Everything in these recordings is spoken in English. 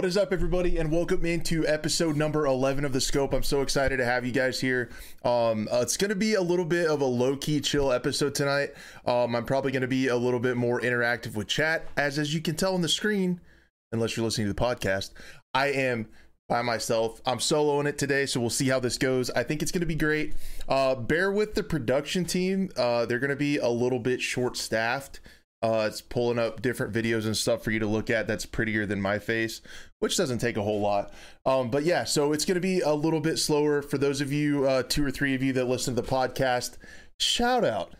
What is up, everybody, and welcome into episode number 11 of the Scope. I'm so excited to have you guys here. Um, uh, it's going to be a little bit of a low key, chill episode tonight. Um, I'm probably going to be a little bit more interactive with chat, as as you can tell on the screen, unless you're listening to the podcast. I am by myself. I'm soloing it today, so we'll see how this goes. I think it's going to be great. Uh, bear with the production team; uh, they're going to be a little bit short staffed. Uh, it's pulling up different videos and stuff for you to look at that's prettier than my face, which doesn't take a whole lot. Um, but yeah, so it's going to be a little bit slower for those of you, uh, two or three of you that listen to the podcast. Shout out.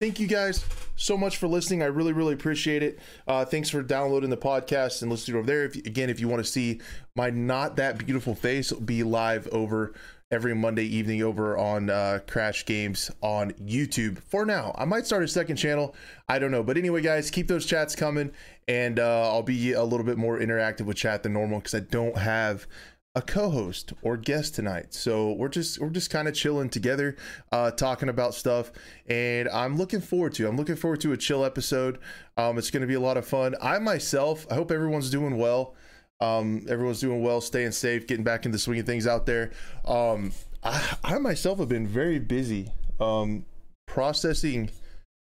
Thank you guys so much for listening. I really, really appreciate it. Uh, thanks for downloading the podcast and listening over there. If, again, if you want to see my not that beautiful face, be live over every Monday evening over on uh, Crash Games on YouTube. For now, I might start a second channel. I don't know, but anyway, guys, keep those chats coming, and uh, I'll be a little bit more interactive with chat than normal because I don't have a co-host or guest tonight. So we're just we're just kind of chilling together uh talking about stuff. And i'm looking forward to i'm looking forward to a chill episode. Um it's going to be a lot of fun. I myself i hope everyone's doing well um, everyone's doing well, staying safe, getting back into swinging things out there. Um, I, I myself have been very busy um, processing.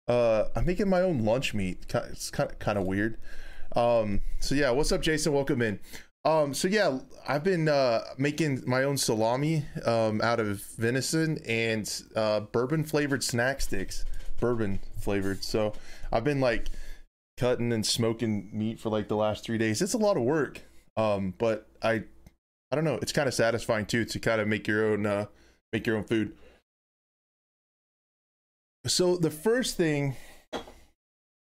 Uh, I'm making my own lunch meat. It's kind of kind of weird. Um, so yeah, what's up, Jason? Welcome in. Um, so yeah, I've been uh, making my own salami um, out of venison and uh, bourbon flavored snack sticks, bourbon flavored. So I've been like cutting and smoking meat for like the last three days. It's a lot of work. Um, but I, I don't know. It's kind of satisfying too to kind of make your own, uh, make your own food. So the first thing, I'm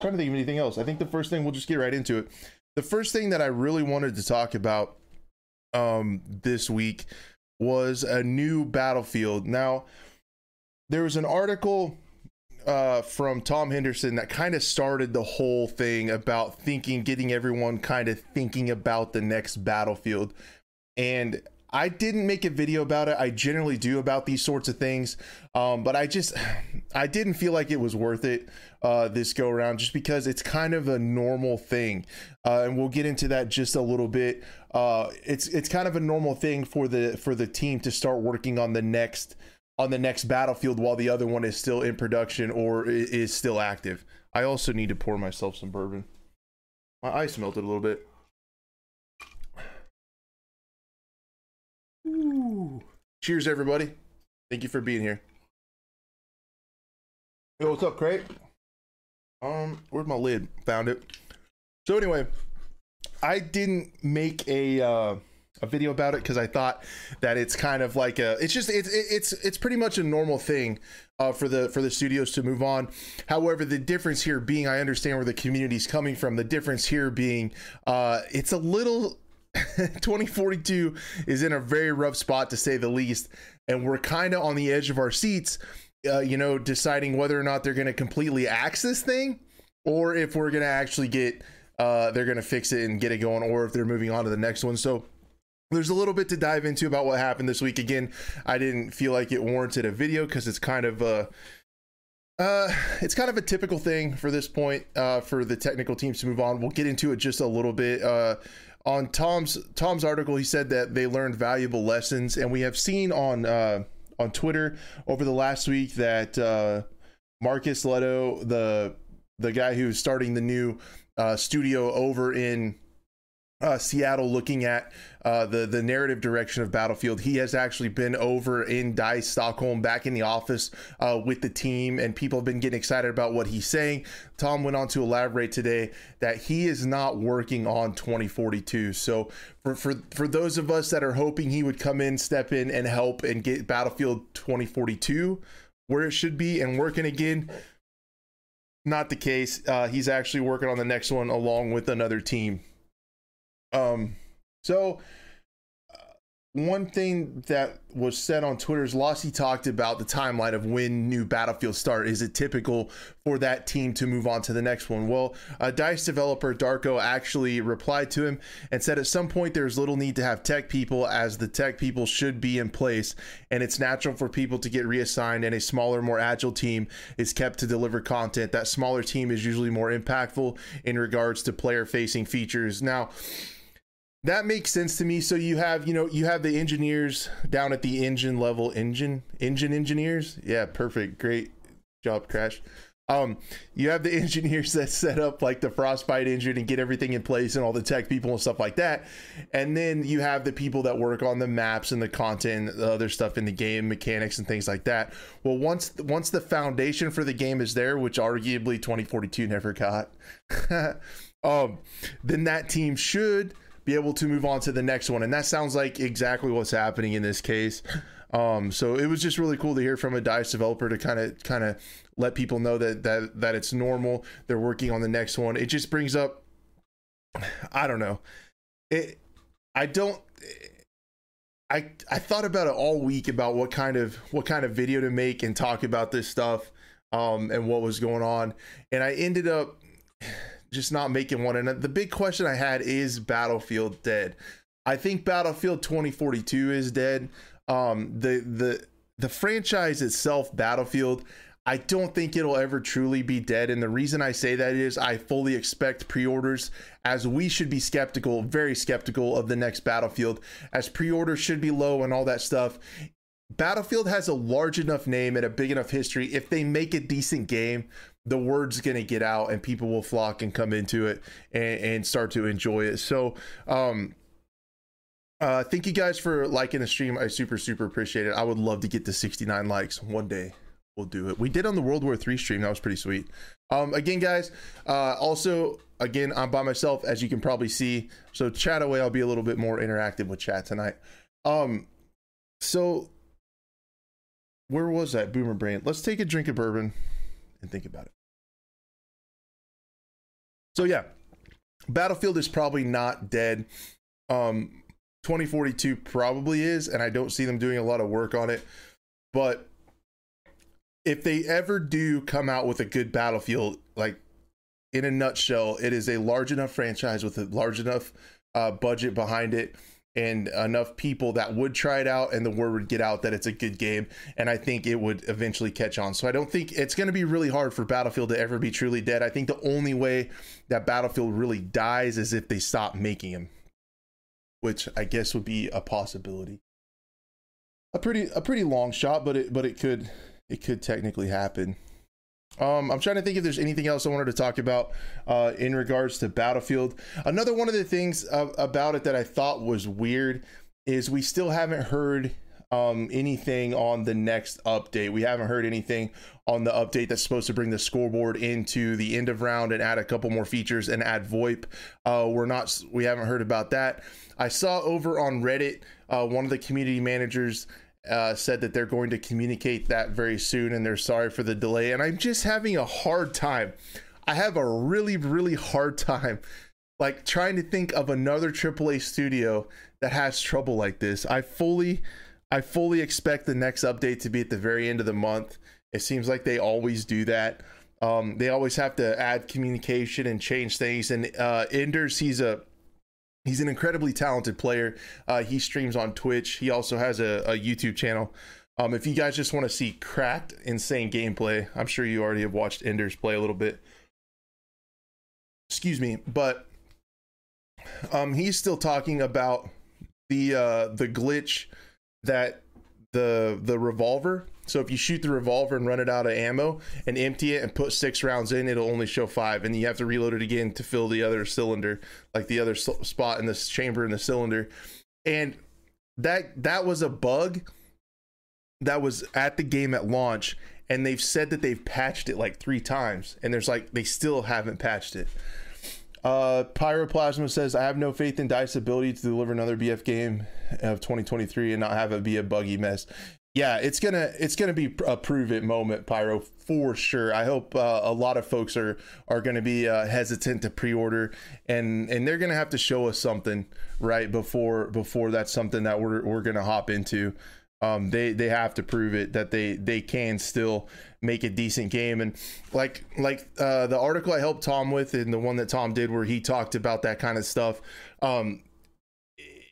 trying to think of anything else. I think the first thing we'll just get right into it. The first thing that I really wanted to talk about, um, this week was a new battlefield. Now, there was an article uh, from Tom Henderson that kind of started the whole thing about thinking, getting everyone kind of thinking about the next battlefield. And I didn't make a video about it. I generally do about these sorts of things, um, but I just I didn't feel like it was worth it uh, this go around, just because it's kind of a normal thing, uh, and we'll get into that just a little bit. Uh, it's it's kind of a normal thing for the for the team to start working on the next on the next battlefield while the other one is still in production or is still active. I also need to pour myself some bourbon. My ice melted a little bit. Ooh. Cheers, everybody. Thank you for being here. Yo, what's up, Crate? Um, where's my lid? Found it. So anyway, I didn't make a uh a video about it because I thought that it's kind of like a it's just it's it's it's pretty much a normal thing uh, for the for the studios to move on. However, the difference here being I understand where the community is coming from. The difference here being uh, it's a little 2042 is in a very rough spot to say the least, and we're kind of on the edge of our seats. Uh, you know, deciding whether or not they're going to completely axe this thing, or if we're going to actually get uh, they're going to fix it and get it going, or if they're moving on to the next one. So there's a little bit to dive into about what happened this week. Again, I didn't feel like it warranted a video because it's kind of a uh, it's kind of a typical thing for this point uh, for the technical teams to move on. We'll get into it just a little bit. Uh, on Tom's Tom's article, he said that they learned valuable lessons, and we have seen on uh, on Twitter over the last week that uh, Marcus Lehto, the the guy who's starting the new uh, studio over in uh, Seattle looking at uh, the the narrative direction of Battlefield. He has actually been over in Dice Stockholm, back in the office uh, with the team, and people have been getting excited about what he's saying. Tom went on to elaborate today that he is not working on 2042. So for for for those of us that are hoping he would come in, step in, and help and get Battlefield 2042 where it should be and working again. Not the case. Uh, he's actually working on the next one along with another team. Um, so one thing that was said on Twitter is Lossy talked about the timeline of when new Battlefield start. Is it typical for that team to move on to the next one? Well, a Dice developer Darko actually replied to him and said at some point there's little need to have tech people as the tech people should be in place and it's natural for people to get reassigned and a smaller, more agile team is kept to deliver content. That smaller team is usually more impactful in regards to player facing features. Now, that makes sense to me. So you have, you know, you have the engineers down at the engine level, engine, engine engineers. Yeah, perfect. Great job, Crash. Um, you have the engineers that set up like the frostbite engine and get everything in place and all the tech people and stuff like that. And then you have the people that work on the maps and the content, the other stuff in the game, mechanics and things like that. Well, once once the foundation for the game is there, which arguably 2042 never got, um, then that team should be able to move on to the next one. And that sounds like exactly what's happening in this case. Um, so it was just really cool to hear from a Dice developer to kind of kind of let people know that that that it's normal. They're working on the next one. It just brings up, I don't know, it. I don't. I I thought about it all week about what kind of what kind of video to make and talk about this stuff, um, and what was going on, and I ended up just not making one. And the big question I had is Battlefield dead? I think Battlefield 2042 is dead. Um, the the the franchise itself, Battlefield, I don't think it'll ever truly be dead. And the reason I say that is I fully expect pre orders, as we should be skeptical, very skeptical of the next Battlefield, as pre orders should be low and all that stuff. Battlefield has a large enough name and a big enough history. If they make a decent game, the word's going to get out and people will flock and come into it and, and start to enjoy it. So, um, uh, thank you guys for liking the stream. I super, super appreciate it. I would love to get to 69 likes one day. We'll do it. We did on the World War III stream. That was pretty sweet. Um, again, guys, uh, also, again, I'm by myself, as you can probably see. So chat away. I'll be a little bit more interactive with chat tonight. Um, so where was that boomer brain? Let's take a drink of bourbon and think about it. So yeah, Battlefield is probably not dead. Um, 2042 probably is, and I don't see them doing a lot of work on it. But if they ever do come out with a good Battlefield, like in a nutshell, it is a large enough franchise with a large enough uh, budget behind it and enough people that would try it out and the word would get out that it's a good game and i think it would eventually catch on so i don't think it's going to be really hard for battlefield to ever be truly dead i think the only way that battlefield really dies is if they stop making them which I guess would be a possibility. A pretty a pretty long shot, but it but it could it could technically happen. Um, I'm trying to think if there's anything else I wanted to talk about uh, in regards to Battlefield. Another one of the things uh, about it that I thought was weird is we still haven't heard um, anything on the next update. We haven't heard anything on the update that's supposed to bring the scoreboard into the end of round and add a couple more features and add VoIP. Uh, we're not, we haven't heard about that. I saw over on Reddit, uh, one of the community managers uh, said that they're going to communicate that very soon and they're sorry for the delay. And I'm just having a hard time. I have a really, really hard time like trying to think of another AAA studio that has trouble like this. I fully I fully expect the next update to be at the very end of the month. It seems like they always do that. Um, they always have to add communication and change things. And uh, Enders, he's a he's an incredibly talented player. Uh, he streams on Twitch. He also has a, a YouTube channel. Um, if you guys just want to see cracked, insane gameplay, I'm sure you already have watched Enders play a little bit. Excuse me, but um, he's still talking about the uh, the glitch that the the revolver so if you shoot the revolver and run it out of ammo and empty it and put six rounds in it'll only show five and you have to reload it again to fill the other cylinder like the other spot in this chamber in the cylinder and that that was a bug that was at the game at launch and they've said that they've patched it like three times and there's like they still haven't patched it uh, Pyroplasma says, I have no faith in Dice's ability to deliver another BF game of 2023 and not have it be a buggy mess. Yeah, it's gonna it's gonna be a prove it moment, Pyro, for sure. I hope uh, a lot of folks are are gonna be uh, hesitant to pre-order, and and they're gonna have to show us something right before before that's something that we're we're gonna hop into. Um, they they have to prove it that they they can still make a decent game and like like uh, the article I helped Tom with and the one that Tom did where he talked about that kind of stuff. Um,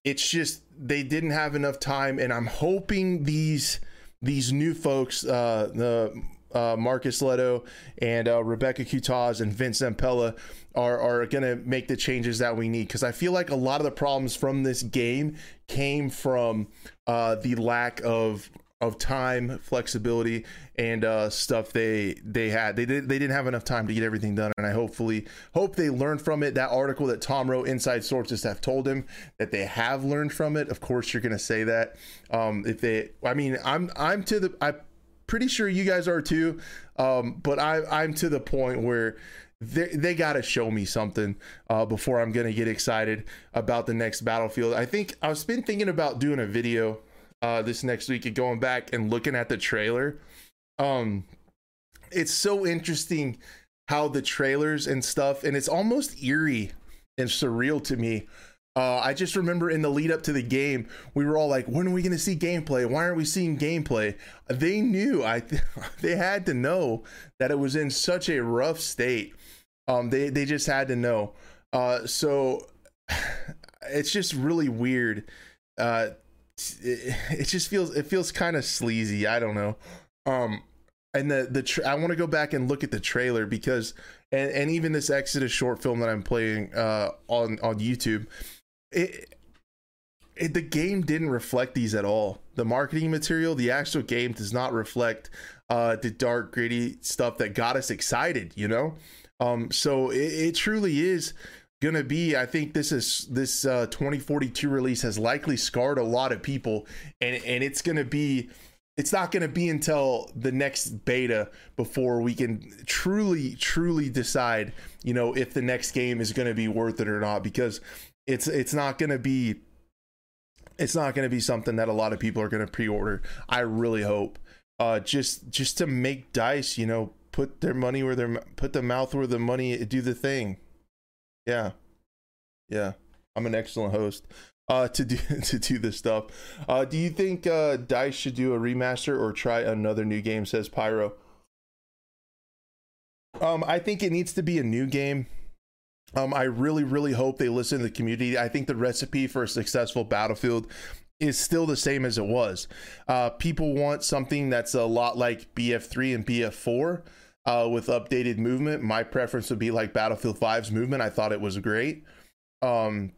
it's just they didn't have enough time, and I'm hoping these these new folks, uh, the uh, Marcus Lehto and uh, Rebecca Coutaz and Vince Zampella are are gonna make the changes that we need. Because I feel like a lot of the problems from this game came from uh, the lack of of time, flexibility, and uh, stuff they they had. They did they didn't have enough time to get everything done, and I hopefully hope they learned from it. That article that Tom wrote, inside sources have told him that they have learned from it. Of course, you're gonna say that. Um, if they, I mean, I'm I'm to the I'm pretty sure you guys are too. Um, but I I'm to the point where they, they got to show me something uh, before I'm going to get excited about the next battlefield. I think I've been thinking about doing a video uh, this next week and going back and looking at the trailer. Um, it's so interesting how the trailers and stuff, and it's almost eerie and surreal to me. Uh, I just remember in the lead up to the game, we were all like, "When are we going to see gameplay? Why aren't we seeing gameplay?" They knew. I they had to know that it was in such a rough state. Um, they they just had to know. Uh, so it's just really weird uh, it, it just feels it feels kind of sleazy. I don't know. Um, and the the tra- I want to go back and look at the trailer because and and even this Exodus short film that I'm playing uh on on YouTube, it. It, the game didn't reflect these at all. The marketing material, the actual game does not reflect uh, the dark, gritty stuff that got us excited. You know, um, so it, it truly is gonna be i think this is this uh 2042 release has likely scarred a lot of people and and it's gonna be it's not gonna be until the next beta before we can truly truly decide you know if the next game is gonna be worth it or not because it's it's not gonna be it's not gonna be something that a lot of people are gonna pre-order i really hope. Uh just just to make dice you know put their money where their put the mouth where the money do the thing yeah. Yeah. I'm an excellent host. Uh to do to do this stuff. Uh do you think uh DICE should do a remaster or try another new game, says Pyro? Um, I think it needs to be a new game. Um, I really, really hope they listen to the community. I think the recipe for a successful battlefield is still the same as it was. Uh, people want something that's a lot like BF3 and BF4 uh, with updated movement. My preference would be like Battlefield 5's movement. I thought it was great. Um,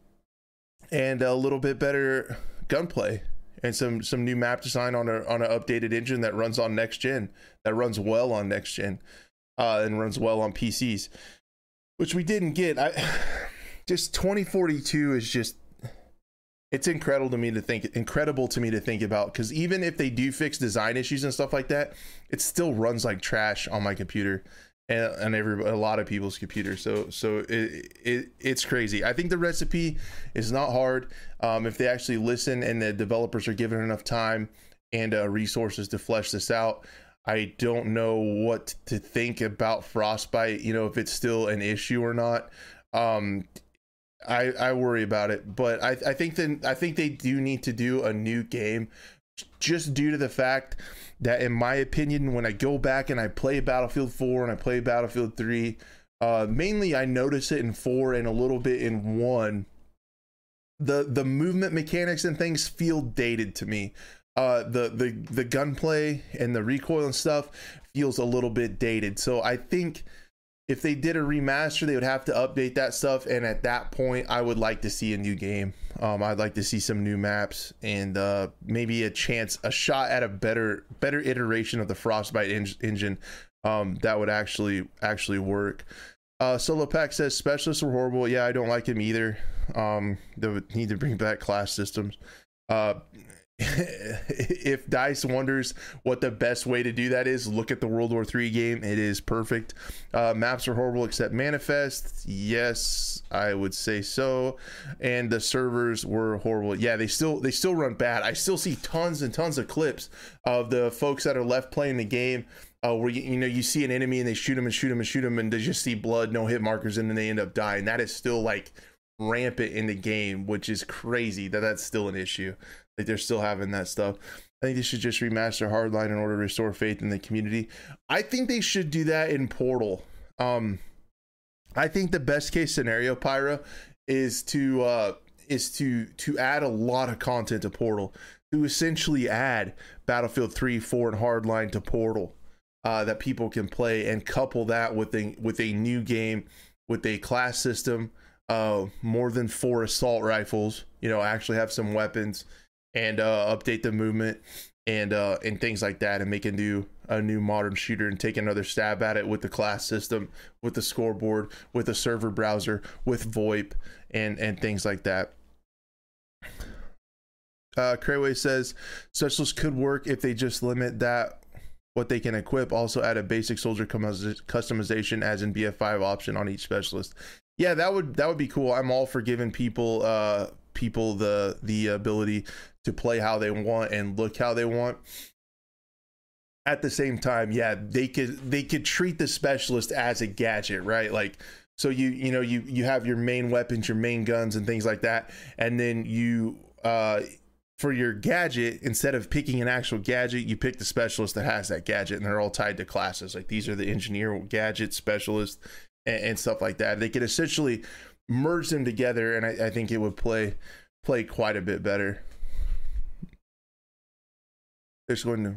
and a little bit better gunplay and some some new map design on a on an updated engine that runs on next gen that runs well on next gen uh, and runs well on PCs, which we didn't get. I just 2042 is just it's incredible to me to think incredible to me to think about because even if they do fix design issues and stuff like that it still runs like trash on my computer and, and every a lot of people's computers so so it, it it's crazy. I think the recipe is not hard. Um, if they actually listen and the developers are given enough time and uh, resources to flesh this out i don't know what to think about frostbite you know if it's still an issue or not. Um, I, I worry about it, but I, I think that I think they do need to do a new game, just due to the fact that, in my opinion, when I go back and I play Battlefield 4 and I play Battlefield 3, uh, mainly I notice it in four and a little bit in one. The the movement mechanics and things feel dated to me. Uh, the the the gunplay and the recoil and stuff feels a little bit dated. So I think if they did a remaster, they would have to update that stuff. And at that point, I would like to see a new game. Um, I'd like to see some new maps and uh, maybe a chance, a shot at a better, better iteration of the Frostbite en- engine um, that would actually actually work. Uh, Solo Pack says specialists were horrible. Yeah, I don't like him either. Um, they would need to bring back class systems. Uh, if Dice wonders what the best way to do that is, look at the World War III game. It is perfect. Uh, maps are horrible except Manifest. Yes, I would say so. And the servers were horrible. Yeah, they still they still run bad. I still see tons and tons of clips of the folks that are left playing the game. Uh, where you, you know you see an enemy and they shoot them and shoot them and shoot them and they just see blood, no hit markers, and then they end up dying. That is still like rampant in the game, which is crazy that that's still an issue. Like they're still having that stuff. I think they should just remaster Hardline in order to restore faith in the community. I think they should do that in Portal. Um, I think the best case scenario, Pyro, is to uh, is to to add a lot of content to Portal to essentially add Battlefield 3, 4, and Hardline to Portal. uh, that people can play and couple that with a with a new game with a class system uh, more than four assault rifles you know actually have some weapons and uh, update the movement and uh, and things like that and make a new a new modern shooter and take another stab at it with the class system with the scoreboard with the server browser with voip and and things like that uh, Crayway says specialists could work if they just limit that what they can equip. Also add a basic soldier customization as in BF5 option on each specialist. Yeah, that would that would be cool. I'm all for giving people uh people the the ability to play how they want and look how they want. At the same time, yeah, they could they could treat the specialist as a gadget, right? Like so you you know you you have your main weapons, your main guns and things like that, and then you uh for your gadget, instead of picking an actual gadget, you pick the specialist that has that gadget, and they're all tied to classes. Like these are the engineer gadget specialist and, and stuff like that. They could essentially merge them together, and I, I, think it would play play quite a bit better. There's going to,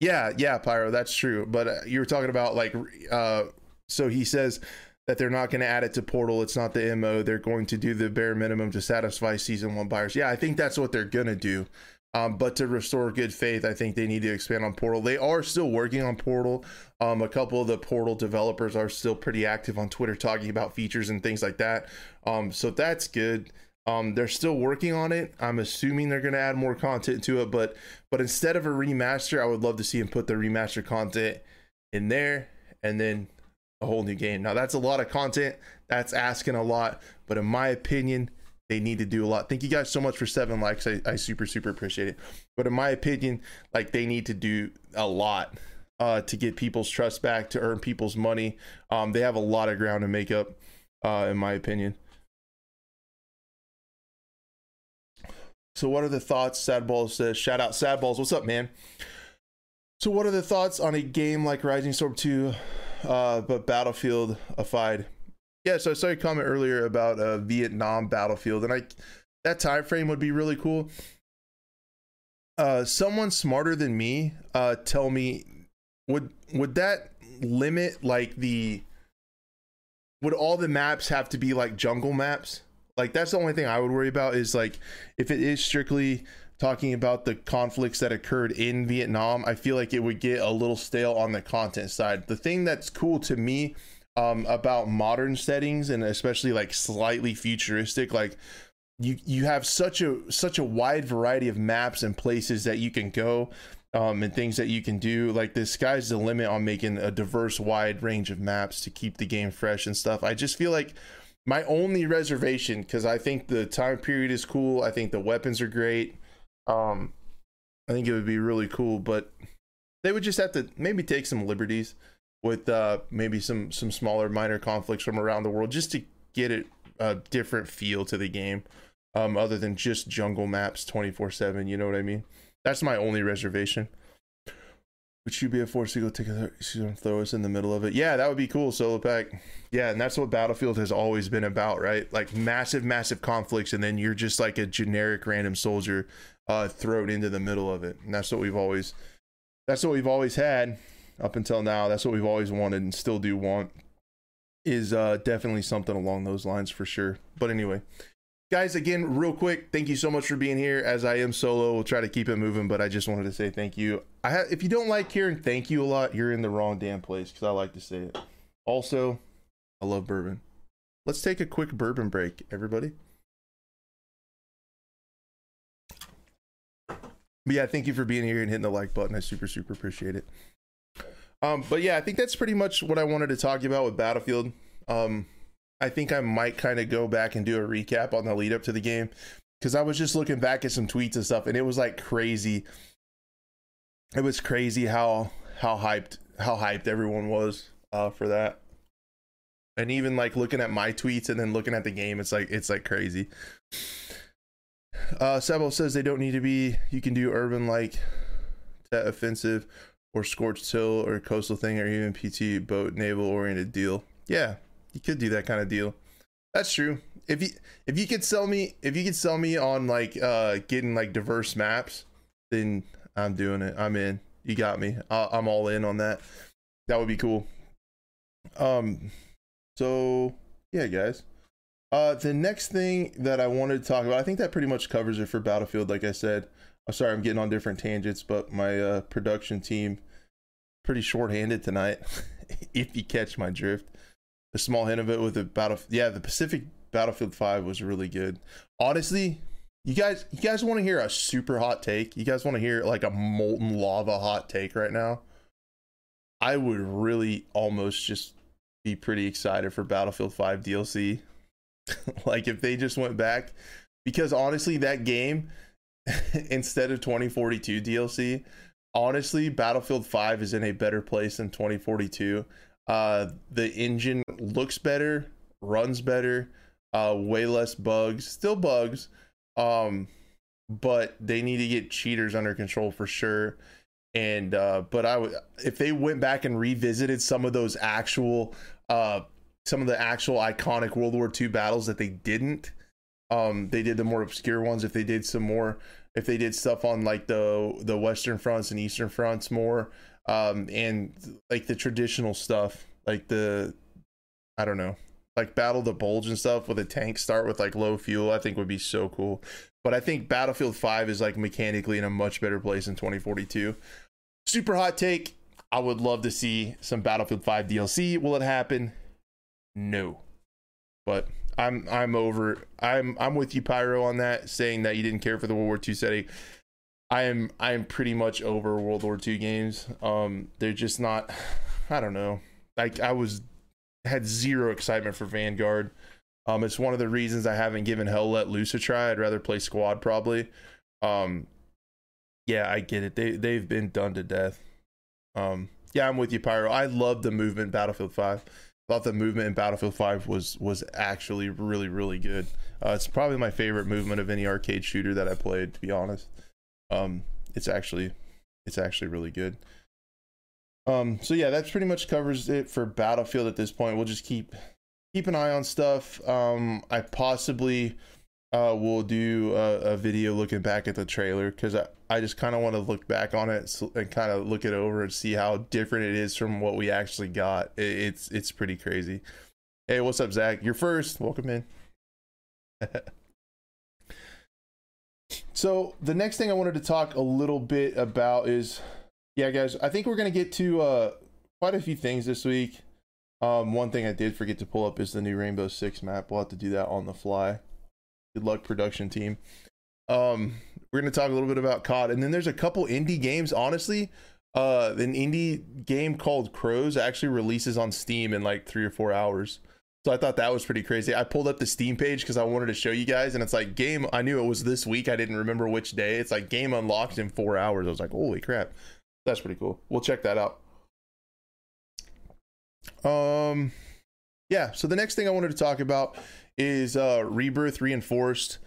yeah, yeah, Pyro, that's true. But uh, you were talking about like, uh, so he says that they're not going to add it to Portal. It's not the MO. They're going to do the bare minimum to satisfy season one buyers. Yeah, I think that's what they're going to do. Um, but to restore good faith, I think they need to expand on Portal. They are still working on Portal. Um, a couple of the Portal developers are still pretty active on Twitter talking about features and things like that. Um, so that's good. Um, they're still working on it. I'm assuming they're going to add more content to it, but but instead of a remaster, I would love to see them put the remaster content in there and then a whole new game. Now that's a lot of content. That's asking a lot, but in my opinion, they need to do a lot. Thank you guys so much for seven likes. I, I super super appreciate it. But in my opinion, like they need to do a lot uh, to get people's trust back, to earn people's money. Um, they have a lot of ground to make up, uh, in my opinion. So, what are the thoughts? Sadballs says, shout out Sadballs. What's up, man? So, what are the thoughts on a game like Rising Storm 2 uh, but Battlefield afide. Yeah, so I saw a comment earlier about a Vietnam Battlefield, and I that time frame would be really cool. Uh, someone smarter than me uh, tell me would would that limit like the would all the maps have to be like jungle maps? Like that's the only thing I would worry about is like if it is strictly talking about the conflicts that occurred in Vietnam, I feel like it would get a little stale on the content side. The thing that's cool to me um, about modern settings and especially like slightly futuristic, like you you have such a such a wide variety of maps and places that you can go um, and things that you can do. Like the sky's the limit on making a diverse, wide range of maps to keep the game fresh and stuff. I just feel like my only reservation because I think the time period is cool. I think the weapons are great. Um, I think it would be really cool, but they would just have to maybe take some liberties with uh, maybe some some smaller minor conflicts from around the world just to get it a different feel to the game um, other than just jungle maps 24 7 you know what i mean? That's my only reservation. Would you be a force to go take a throw us in the middle of it? Yeah that would be cool solo pack. Yeah and that's what battlefield has always been about right? Like massive massive conflicts and then you're just like a generic random soldier uh, thrown into the middle of it. And that's what we've always that's what we've always had up until now. That's what we've always wanted and still do want is uh, definitely something along those lines for sure. But anyway, guys, again, real quick, thank you so much for being here. As I am solo, we'll try to keep it moving, but I just wanted to say thank you. I if you don't like hearing thank you a lot, you're in the wrong damn place because I like to say it. Also, I love bourbon. Let's take a quick bourbon break, everybody. But yeah, thank you for being here and hitting the like button. I super, super appreciate it. Um, but yeah, I think that's pretty much what I wanted to talk about with Battlefield. Um, I think I might kind of go back and do a recap on the lead up to the game because I was just looking back at some tweets and stuff, and it was like crazy. It was crazy how how hyped how hyped everyone was uh, for that, and even like looking at my tweets and then looking at the game, it's like it's like crazy. Uh, Sabo says they don't need to be. You can do urban like that offensive or scorched hill or coastal thing or even PT boat naval oriented deal. Yeah, you could do that kind of deal. That's true. If you if you could sell me if you could sell me on like uh getting like diverse maps, then I'm doing it. I'm in. You got me. i am all in on that. that would be cool. Um, so yeah, guys. Uh, the next thing that I wanted to talk about, I think that pretty much covers it for Battlefield. Like I said, I'm sorry I'm getting on different tangents, but my uh, production team pretty short-handed tonight. if you catch my drift, a small hint of it with the battle. Yeah, the Pacific Battlefield Five was really good. Honestly, you guys, you guys want to hear a super hot take? You guys want to hear like a molten lava hot take right now? I would really almost just be pretty excited for Battlefield 5 DLC. like if they just went back because honestly that game instead of 2042 DLC, honestly Battlefield 5 is in a better place than 2042. Uh the engine looks better, runs better, uh way less bugs, still bugs. Um but they need to get cheaters under control for sure and uh but i would if they went back and revisited some of those actual uh some of the actual iconic world war ii battles that they didn't um they did the more obscure ones if they did some more if they did stuff on like the the western fronts and eastern fronts more um and like the traditional stuff like the i don't know like battle the bulge and stuff with a tank start with like low fuel i think would be so cool but I think Battlefield 5 is like mechanically in a much better place in 2042. Super hot take. I would love to see some Battlefield 5 DLC. Will it happen? No. But I'm I'm over I'm I'm with you Pyro on that saying that you didn't care for the World War II setting. I am I am pretty much over World War II games. Um they're just not I don't know. Like I was had zero excitement for Vanguard. Um, it's one of the reasons I haven't given Hell Let Loose a try. I'd rather play Squad probably. Um, yeah, I get it. They they've been done to death. Um, yeah, I'm with you, Pyro. I love the movement Battlefield Five. Thought the movement in Battlefield Five was was actually really really good. Uh, it's probably my favorite movement of any arcade shooter that I played. To be honest, um, it's actually it's actually really good. Um, so yeah, that pretty much covers it for Battlefield at this point. We'll just keep keep an eye on stuff. Um, I possibly uh, will do a, a, video looking back at the trailer because I, I just kind of want to look back on it and kind of look it over and see how different it is from what we actually got. It, it's it's pretty crazy. Hey, what's up, Zach? You're first. Welcome in. so the next thing I wanted to talk a little bit about is, yeah, guys. I think we're gonna get to uh, quite a few things this week. Um, one thing I did forget to pull up is the new Rainbow Six map. We'll have to do that on the fly. Good luck, production team. Um, we're gonna talk a little bit about COD, and then there's a couple indie games. Honestly, uh, an indie game called CROWZ actually releases on Steam in like three or four hours. So I thought that was pretty crazy. I pulled up the Steam page because I wanted to show you guys, and it's like game. I knew it was this week. I didn't remember which day. It's like game unlocked in four hours. I was like, holy crap, that's pretty cool. We'll check that out. Um, yeah. So the next thing I wanted to talk about is uh, Rebirth Reinforced.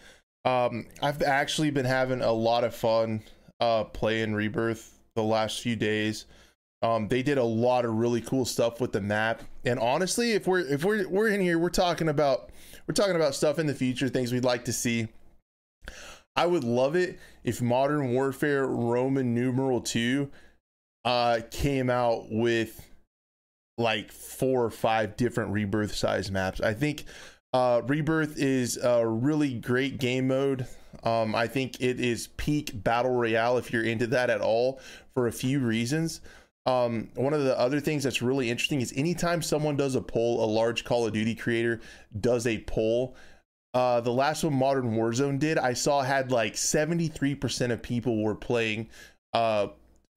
Um, I've actually been having a lot of fun uh, playing Rebirth the last few days. Um, they did a lot of really cool stuff with the map, and honestly, if we're if we're we're in here, we're talking about we're talking about stuff in the future, things we'd like to see. I would love it if Modern Warfare Roman numeral two uh, came out with like four or five different rebirth size maps. I think uh, rebirth is a really great game mode. Um, I think it is peak battle royale if you're into that at all for a few reasons. Um, one of the other things that's really interesting is anytime someone does a poll, a large Call of Duty creator does a poll. Uh, the last one Modern Warzone did, I saw had like 73% of people were playing uh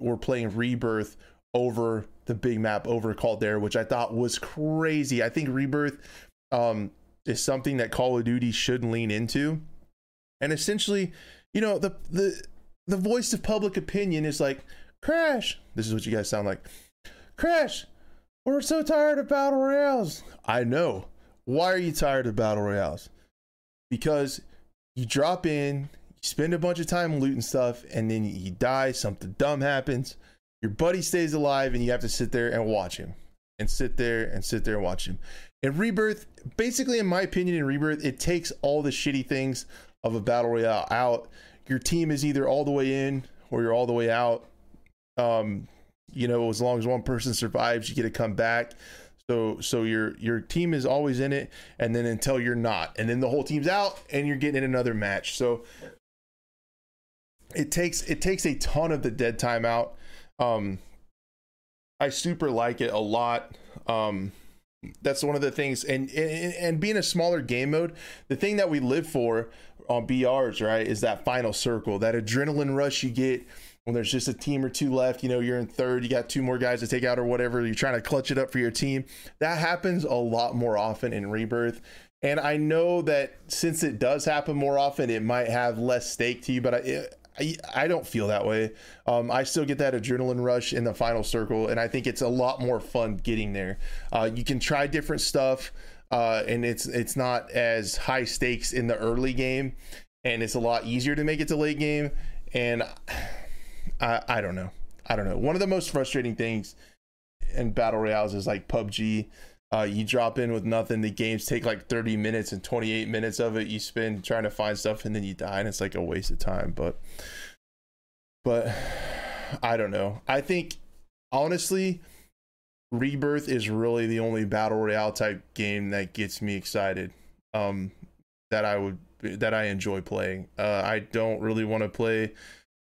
were playing Rebirth over the big map over Caldera, which I thought was crazy. I think Rebirth um, is something that Call of Duty should lean into. And essentially, you know, the the the voice of public opinion is like, Crash. This is what you guys sound like. Crash. We're so tired of battle royales. I know. Why are you tired of battle royales? Because you drop in, you spend a bunch of time looting stuff, and then you die, something dumb happens your buddy stays alive and you have to sit there and watch him and sit there and sit there and watch him. In Rebirth, basically, in my opinion, in Rebirth, it takes all the shitty things of a battle royale out. Your team is either all the way in or you're all the way out. Um, you know, as long as one person survives, you get to come back. So so your your team is always in it, and then until you're not, and then the whole team's out, and you're getting in another match. So it takes it takes a ton of the dead time out. Um, I super like it a lot. Um, that's one of the things, and, and and being a smaller game mode, the thing that we live for on BRs, right, is that final circle, that adrenaline rush you get when there's just a team or two left. You know, you're in third, you got two more guys to take out or whatever. You're trying to clutch it up for your team. That happens a lot more often in Rebirth. And I know that since it does happen more often, it might have less stake to you, but I, it, I, don't feel that way. Um, I still get that adrenaline rush in the final circle, and I think it's a lot more fun getting there. Uh, you can try different stuff, uh, and it's it's not as high stakes in the early game, and it's a lot easier to make it to late game. And I, I don't know, I don't know. One of the most frustrating things in battle royales is like PUBG. Uh, you drop in with nothing. The games take like 30 minutes and 28 minutes of it you spend trying to find stuff and then you die and it's like a waste of time. But, but I don't know. I think honestly, Rebirth is really the only battle royale type game that gets me excited. Um, that I would that I enjoy playing. Uh, I don't really want to play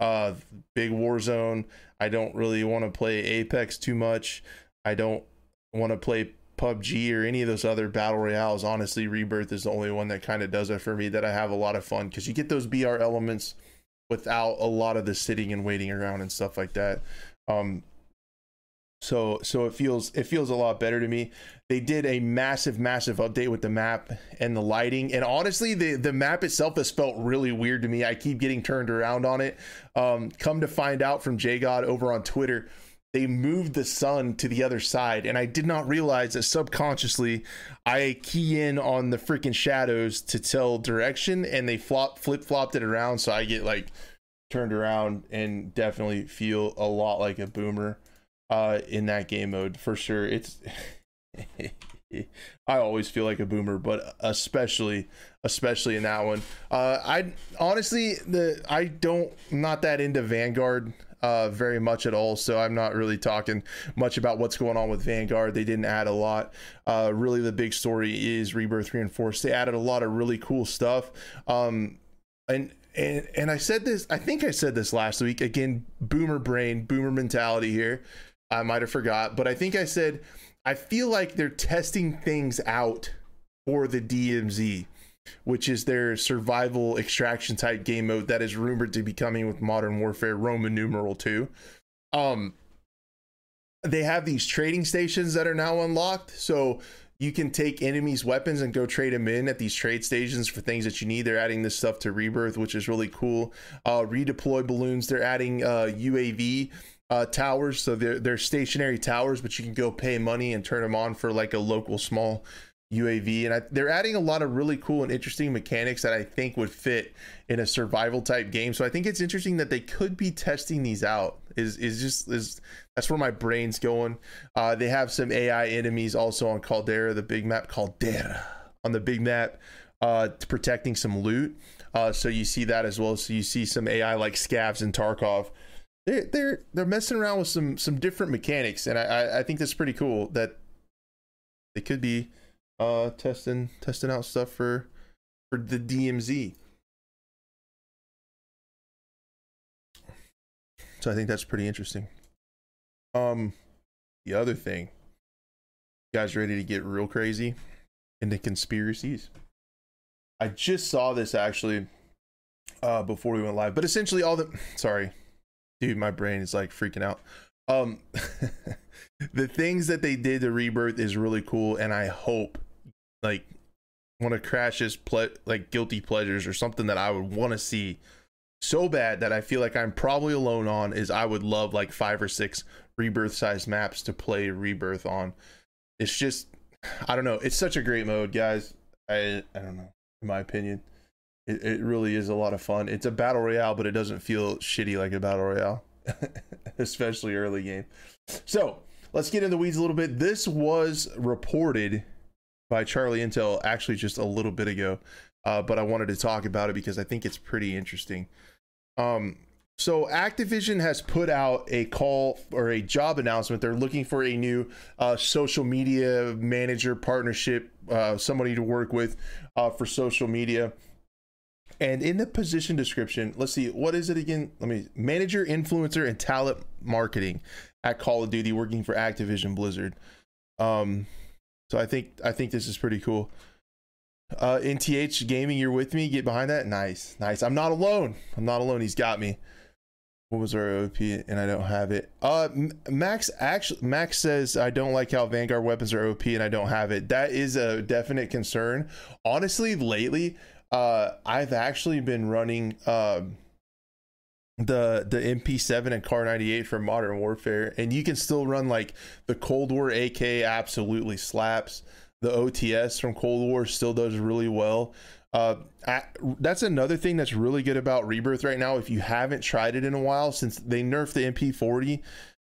uh big Warzone. I don't really want to play Apex too much. I don't want to play PUBG or any of those other battle royales, honestly, Rebirth is the only one that kind of does it for me that I have a lot of fun because you get those BR elements without a lot of the sitting and waiting around and stuff like that. Um, so so it feels it feels a lot better to me. They did a massive massive update with the map and the lighting, and honestly, the the map itself has felt really weird to me. I keep getting turned around on it. Um, come to find out from J God over on Twitter they moved the sun to the other side and i did not realize that subconsciously i key in on the freaking shadows to tell direction and they flop flip flopped it around so i get like turned around and definitely feel a lot like a boomer uh in that game mode for sure it's I always feel like a boomer, but especially especially in that one. Uh I honestly the I don't not that into Vanguard uh, very much at all. So I'm not really talking much about what's going on with Vanguard. They didn't add a lot. Uh, really, the big story is Rebirth Reinforced. They added a lot of really cool stuff. Um, and and and I said this. I think I said this last week. Again, boomer brain, boomer mentality here. I might have forgot, but I think I said I feel like they're testing things out for the DMZ which is their survival extraction type game mode that is rumored to be coming with Modern Warfare Roman numeral 2. Um they have these trading stations that are now unlocked, so you can take enemies' weapons and go trade them in at these trade stations for things that you need. They're adding this stuff to Rebirth, which is really cool. Uh, redeploy balloons. They're adding uh, UAV uh, towers, so they're they're stationary towers, but you can go pay money and turn them on for like a local small UAV, and I, they're adding a lot of really cool and interesting mechanics that I think would fit in a survival type game. So I think it's interesting that they could be testing these out. Is is just is that's where my brain's going. Uh, they have some AI enemies also on Caldera, the big map Caldera on the big map, uh, protecting some loot. Uh, so you see that as well. So you see some AI like Scavs and Tarkov. They're they're they're messing around with some some different mechanics, and I I think that's pretty cool that they could be uh testing testing out stuff for for the DMZ. So I think that's pretty interesting. Um the other thing. You guys ready to get real crazy into conspiracies? I just saw this actually uh before we went live. But essentially all the sorry. Dude, my brain is like freaking out. Um the things that they did to rebirth is really cool and i hope like one of crash's ple- like guilty pleasures or something that i would want to see so bad that i feel like i'm probably alone on is i would love like five or six rebirth size maps to play rebirth on. It's just i don't know. It's such a great mode guys. I i don't know in my opinion. It, it really is a lot of fun. It's a battle royale but it doesn't feel shitty like a battle royale especially early game so let's get in the weeds a little bit. This was reported by Charlie Intel actually just a little bit ago, uh, but I wanted to talk about it because I think it's pretty interesting. Um, so Activision has put out a call or a job announcement. They're looking for a new uh, social media manager partnership, uh, somebody to work with uh, for social media. And in the position description, let's see, what is it again? Let me manager, influencer, and talent marketing at Call of Duty, working for Activision Blizzard. Um, so I think I think this is pretty cool. Uh, NTH Gaming, you're with me. Get behind that. Nice, nice. I'm not alone. I'm not alone. He's got me. What was our OP? And I don't have it. Uh, Max actually Max says I don't like how Vanguard weapons are OP and I don't have it. That is a definite concern. Honestly, lately, uh, I've actually been running um the the MP7 and Kar 98 for Modern Warfare, and you can still run like the Cold War AK absolutely slaps. The OTS from Cold War still does really well. Uh, I, that's another thing that's really good about Rebirth right now. If you haven't tried it in a while, since they nerfed the MP40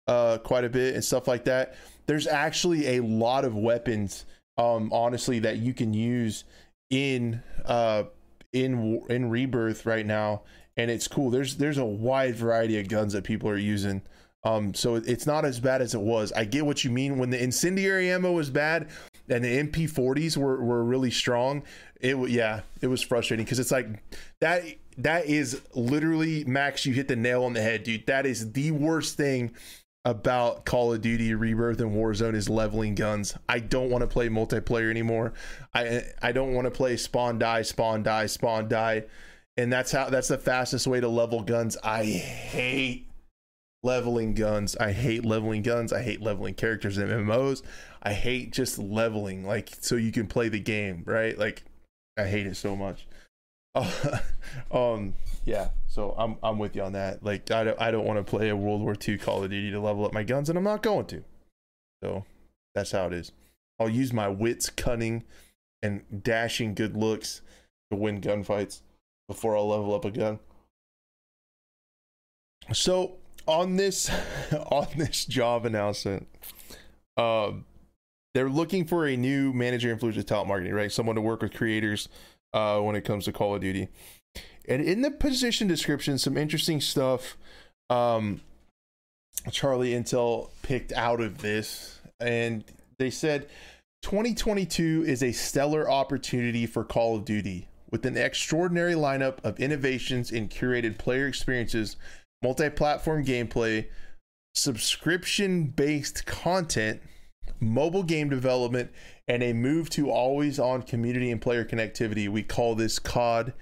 uh, quite a bit and stuff like that, there's actually a lot of weapons, um, honestly, that you can use in uh, in in Rebirth right now, and it's cool. There's there's a wide variety of guns that people are using. Um, so it's not as bad as it was. I get what you mean. When the incendiary ammo was bad and the MP40s were, were really strong, it yeah, it was frustrating because it's like that that is literally Max. You hit the nail on the head, dude. That is the worst thing about Call of Duty Rebirth and Warzone is leveling guns. I don't want to play multiplayer anymore. I I don't want to play spawn die spawn die spawn die, and that's how that's the fastest way to level guns. I hate leveling guns. I hate leveling guns. I hate leveling characters in MMOs. I hate just leveling like so you can play the game, right? Like I hate it so much. Uh, um, yeah. So I'm I'm with you on that. Like I don't I don't want to play a World War II Call of Duty to level up my guns, and I'm not going to. So that's how it is. I'll use my wits, cunning, and dashing good looks to win gunfights before I'll level up a gun. So on this on this job announcement, um, they're looking for a new manager in influencer talent marketing, right? Someone to work with creators uh, when it comes to Call of Duty. And in the position description, some interesting stuff. Um, Charlie Intel picked out of this, and they said 2022 is a stellar opportunity for Call of Duty with an extraordinary lineup of innovations in curated player experiences, multi platform gameplay, subscription based content mobile game development, and a move to always on community and player connectivity. We call this COD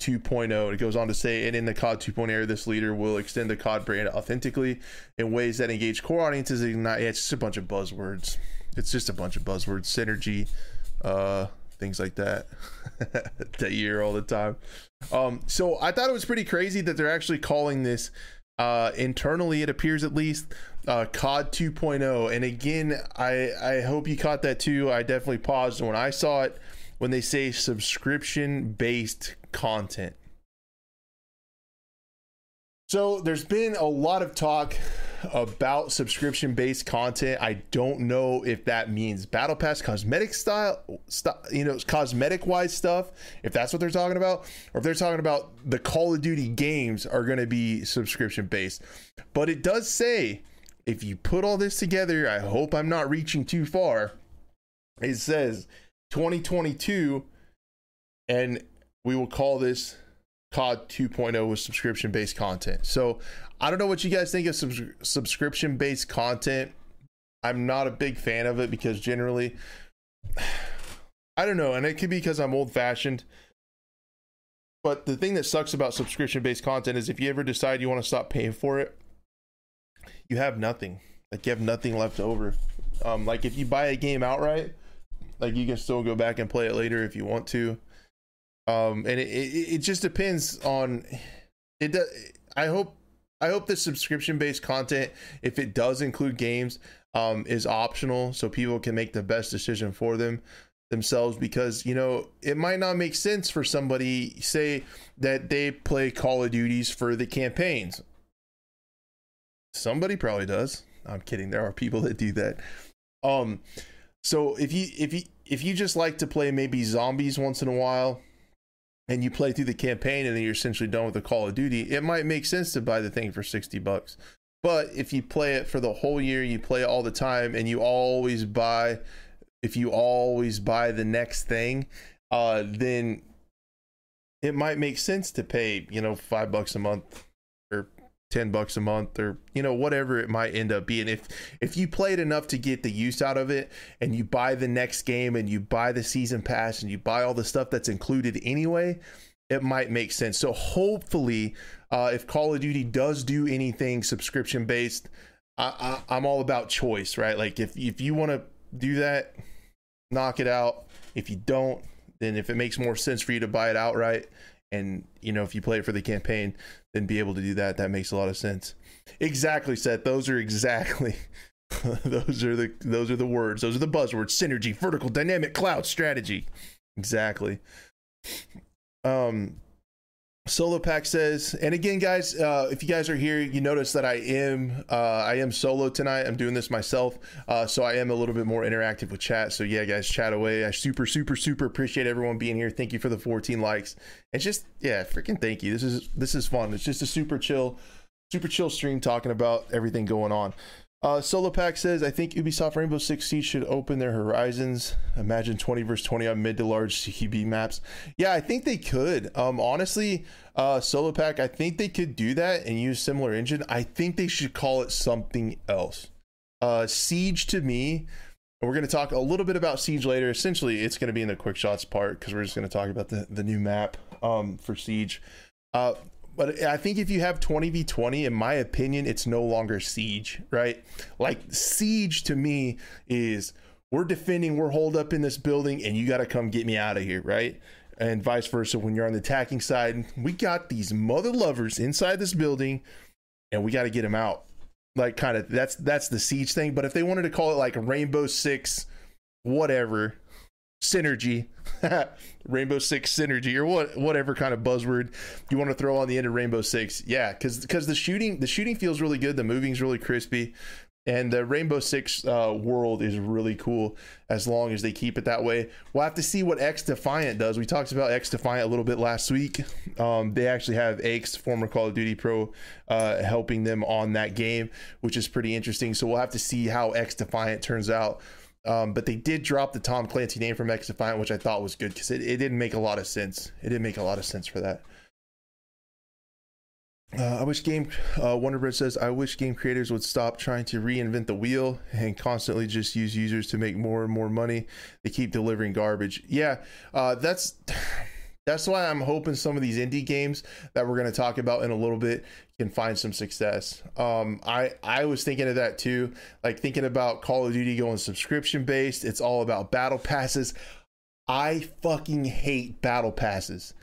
2.0. It goes on to say, and in the COD 2.0 era, this leader will extend the COD brand authentically in ways that engage core audiences. Not, yeah, it's just a bunch of buzzwords. It's just a bunch of buzzwords, synergy, uh, things like that that you hear all the time. Um, so I thought it was pretty crazy that they're actually calling this uh, internally, it appears at least uh, COD 2.0. And again, I I hope you caught that too. I definitely paused when I saw it when they say subscription based content. So there's been a lot of talk about subscription based content. I don't know if that means battle pass cosmetic style, st- you know, cosmetic wise stuff, if that's what they're talking about, or if they're talking about the Call of Duty games are going to be subscription based. But it does say if you put all this together, I hope I'm not reaching too far. It says 2022 and we will call this COD 2.0 with subscription based content. So I don't know what you guys think of sub- subscription based content. I'm not a big fan of it because generally, I don't know, and it could be because I'm old fashioned. But the thing that sucks about subscription based content is if you ever decide you want to stop paying for it, you have nothing. Like you have nothing left over. Um, like if you buy a game outright, like you can still go back and play it later if you want to um and it, it, it just depends on it does i hope i hope the subscription based content if it does include games um is optional so people can make the best decision for them themselves because you know it might not make sense for somebody say that they play call of duties for the campaigns. Somebody probably does. I'm kidding. There are people that do that. Um so if you if you if you just like to play maybe zombies once in a while and you play through the campaign and then you're essentially done with the Call of Duty, it might make sense to buy the thing for 60 bucks. But if you play it for the whole year, you play it all the time, and you always buy, if you always buy the next thing, uh, then it might make sense to pay, you know, five bucks a month 10 bucks a month or you know whatever it might end up being. If if you play it enough to get the use out of it and you buy the next game and you buy the season pass and you buy all the stuff that's included anyway it might make sense. So hopefully uh, if call of duty does do anything subscription based I, I, i'm all about choice right? Like if if you want to do that knock it out. If you don't then if it makes more sense for you to buy it outright and you know if you play it for the campaign then be able to do that that makes a lot of sense. Exactly Seth. Those are exactly those are the those are the words. Those are the buzzwords. Synergy vertical dynamic cloud strategy. Exactly. Um Solo Pack says, and again, guys, uh, if you guys are here, you notice that I am uh, I am solo tonight. I'm doing this myself, uh, so I am a little bit more interactive with chat. So yeah, guys, chat away. I super super super appreciate everyone being here. Thank you for the 14 likes. It's just yeah, freaking thank you. This is this is fun. It's just a super chill, super chill stream talking about everything going on. Uh, Solo Pack says, I think Ubisoft Rainbow Six Siege should open their horizons. Imagine 20 versus 20 on mid to large CQB maps. Yeah, I think they could. Um, honestly, uh, Solo Pack, I think they could do that and use similar engine. I think they should call it something else. Uh, Siege to me, we're going to talk a little bit about Siege later. Essentially, it's going to be in the quick shots part because we're just going to talk about the, the new map um, for Siege. Uh, but I think if you have 20v20, in my opinion, it's no longer siege, right? Like siege to me is we're defending, we're holed up in this building, and you got to come get me out of here, right? And vice versa. When you're on the attacking side, we got these mother lovers inside this building, and we got to get them out. Like kind of that's that's the siege thing. But if they wanted to call it like Rainbow Six, whatever, synergy, Rainbow Six synergy, or what whatever kind of buzzword you want to throw on the end of Rainbow Six. Yeah, because because the shooting the shooting feels really good, the moving's really crispy, and the Rainbow Six uh, world is really cool as long as they keep it that way. We'll have to see what XDefiant does. We talked about XDefiant a little bit last week. Um, they actually have X, former Call of Duty pro, uh, helping them on that game, which is pretty interesting. So we'll have to see how XDefiant turns out. Um, but they did drop the Tom Clancy name from XDefiant, which I thought was good because it, it didn't make a lot of sense. It didn't make a lot of sense for that. Uh, I wish game uh, Wonderbread says I wish game creators would stop trying to reinvent the wheel and constantly just use users to make more and more money. They keep delivering garbage. Yeah, uh, that's that's why I'm hoping some of these indie games that we're going to talk about in a little bit can find some success. Um, I I was thinking of that too, like thinking about Call of Duty going subscription based. It's all about battle passes. I fucking hate battle passes.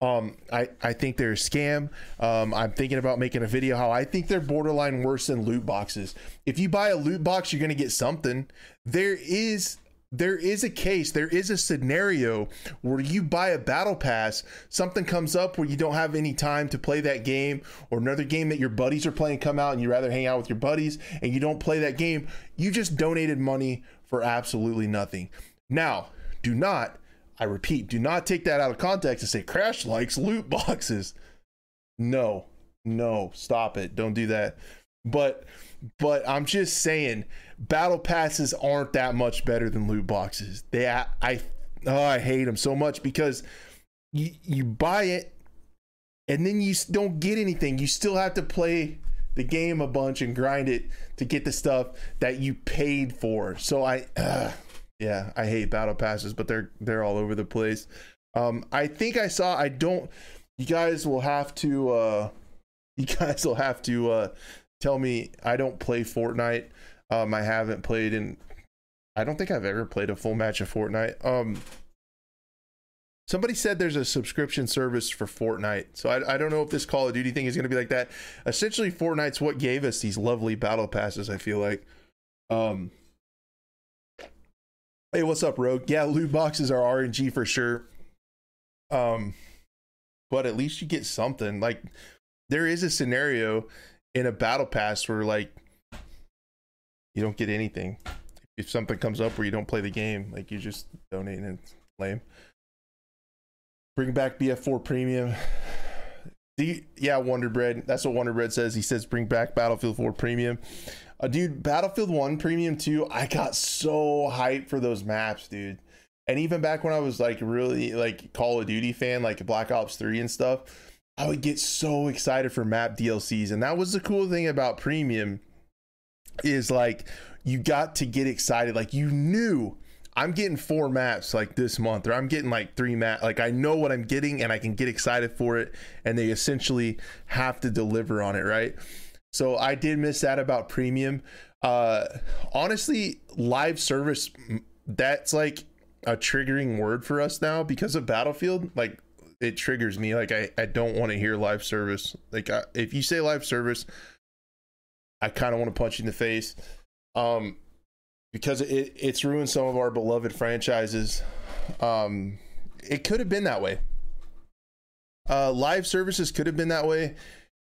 Um, I, I think they're a scam. Um, I'm thinking about making a video how I think they're borderline worse than loot boxes. If you buy a loot box, you're gonna get something. There is there is a case, there is a scenario where you buy a battle pass, something comes up where you don't have any time to play that game, or another game that your buddies are playing come out and you rather hang out with your buddies and you don't play that game, you just donated money for absolutely nothing. Now, do not, I repeat, do not take that out of context and say Crash likes loot boxes. No, no, stop it. Don't do that. But but I'm just saying battle passes aren't that much better than loot boxes. They I, I oh I hate them so much because you you buy it and then you don't get anything. You still have to play the game a bunch and grind it to get the stuff that you paid for. So I uh, yeah, I hate battle passes, but they're they're all over the place. Um I think I saw I don't you guys will have to uh you guys will have to uh tell me I don't play Fortnite. Um, I haven't played in. I don't think I've ever played a full match of Fortnite. Um, somebody said there's a subscription service for Fortnite, so I, I don't know if this Call of Duty thing is going to be like that. Essentially, Fortnite's what gave us these lovely battle passes. I feel like. Um. Hey, what's up, Rogue? Yeah, loot boxes are RNG for sure. Um, but at least you get something. Like, there is a scenario in a battle pass where like you don't get anything. If something comes up where you don't play the game, like you just donate and it's lame. Bring back BF4 Premium. Yeah, Wonder Bread. That's what Wonder Bread says. He says bring back Battlefield 4 Premium. Uh, dude, Battlefield 1 Premium 2, I got so hyped for those maps, dude. And even back when I was like really like Call of Duty fan, like Black Ops 3 and stuff, I would get so excited for map DLCs. And that was the cool thing about Premium is like you got to get excited. Like you knew I'm getting four maps like this month, or I'm getting like three maps. Like I know what I'm getting and I can get excited for it. And they essentially have to deliver on it, right? So I did miss that about premium. Uh honestly, live service that's like a triggering word for us now because of Battlefield. Like it triggers me. Like I, I don't want to hear live service. Like I, if you say live service, I kind of want to punch you in the face. Um because it it's ruined some of our beloved franchises. Um it could have been that way. Uh live services could have been that way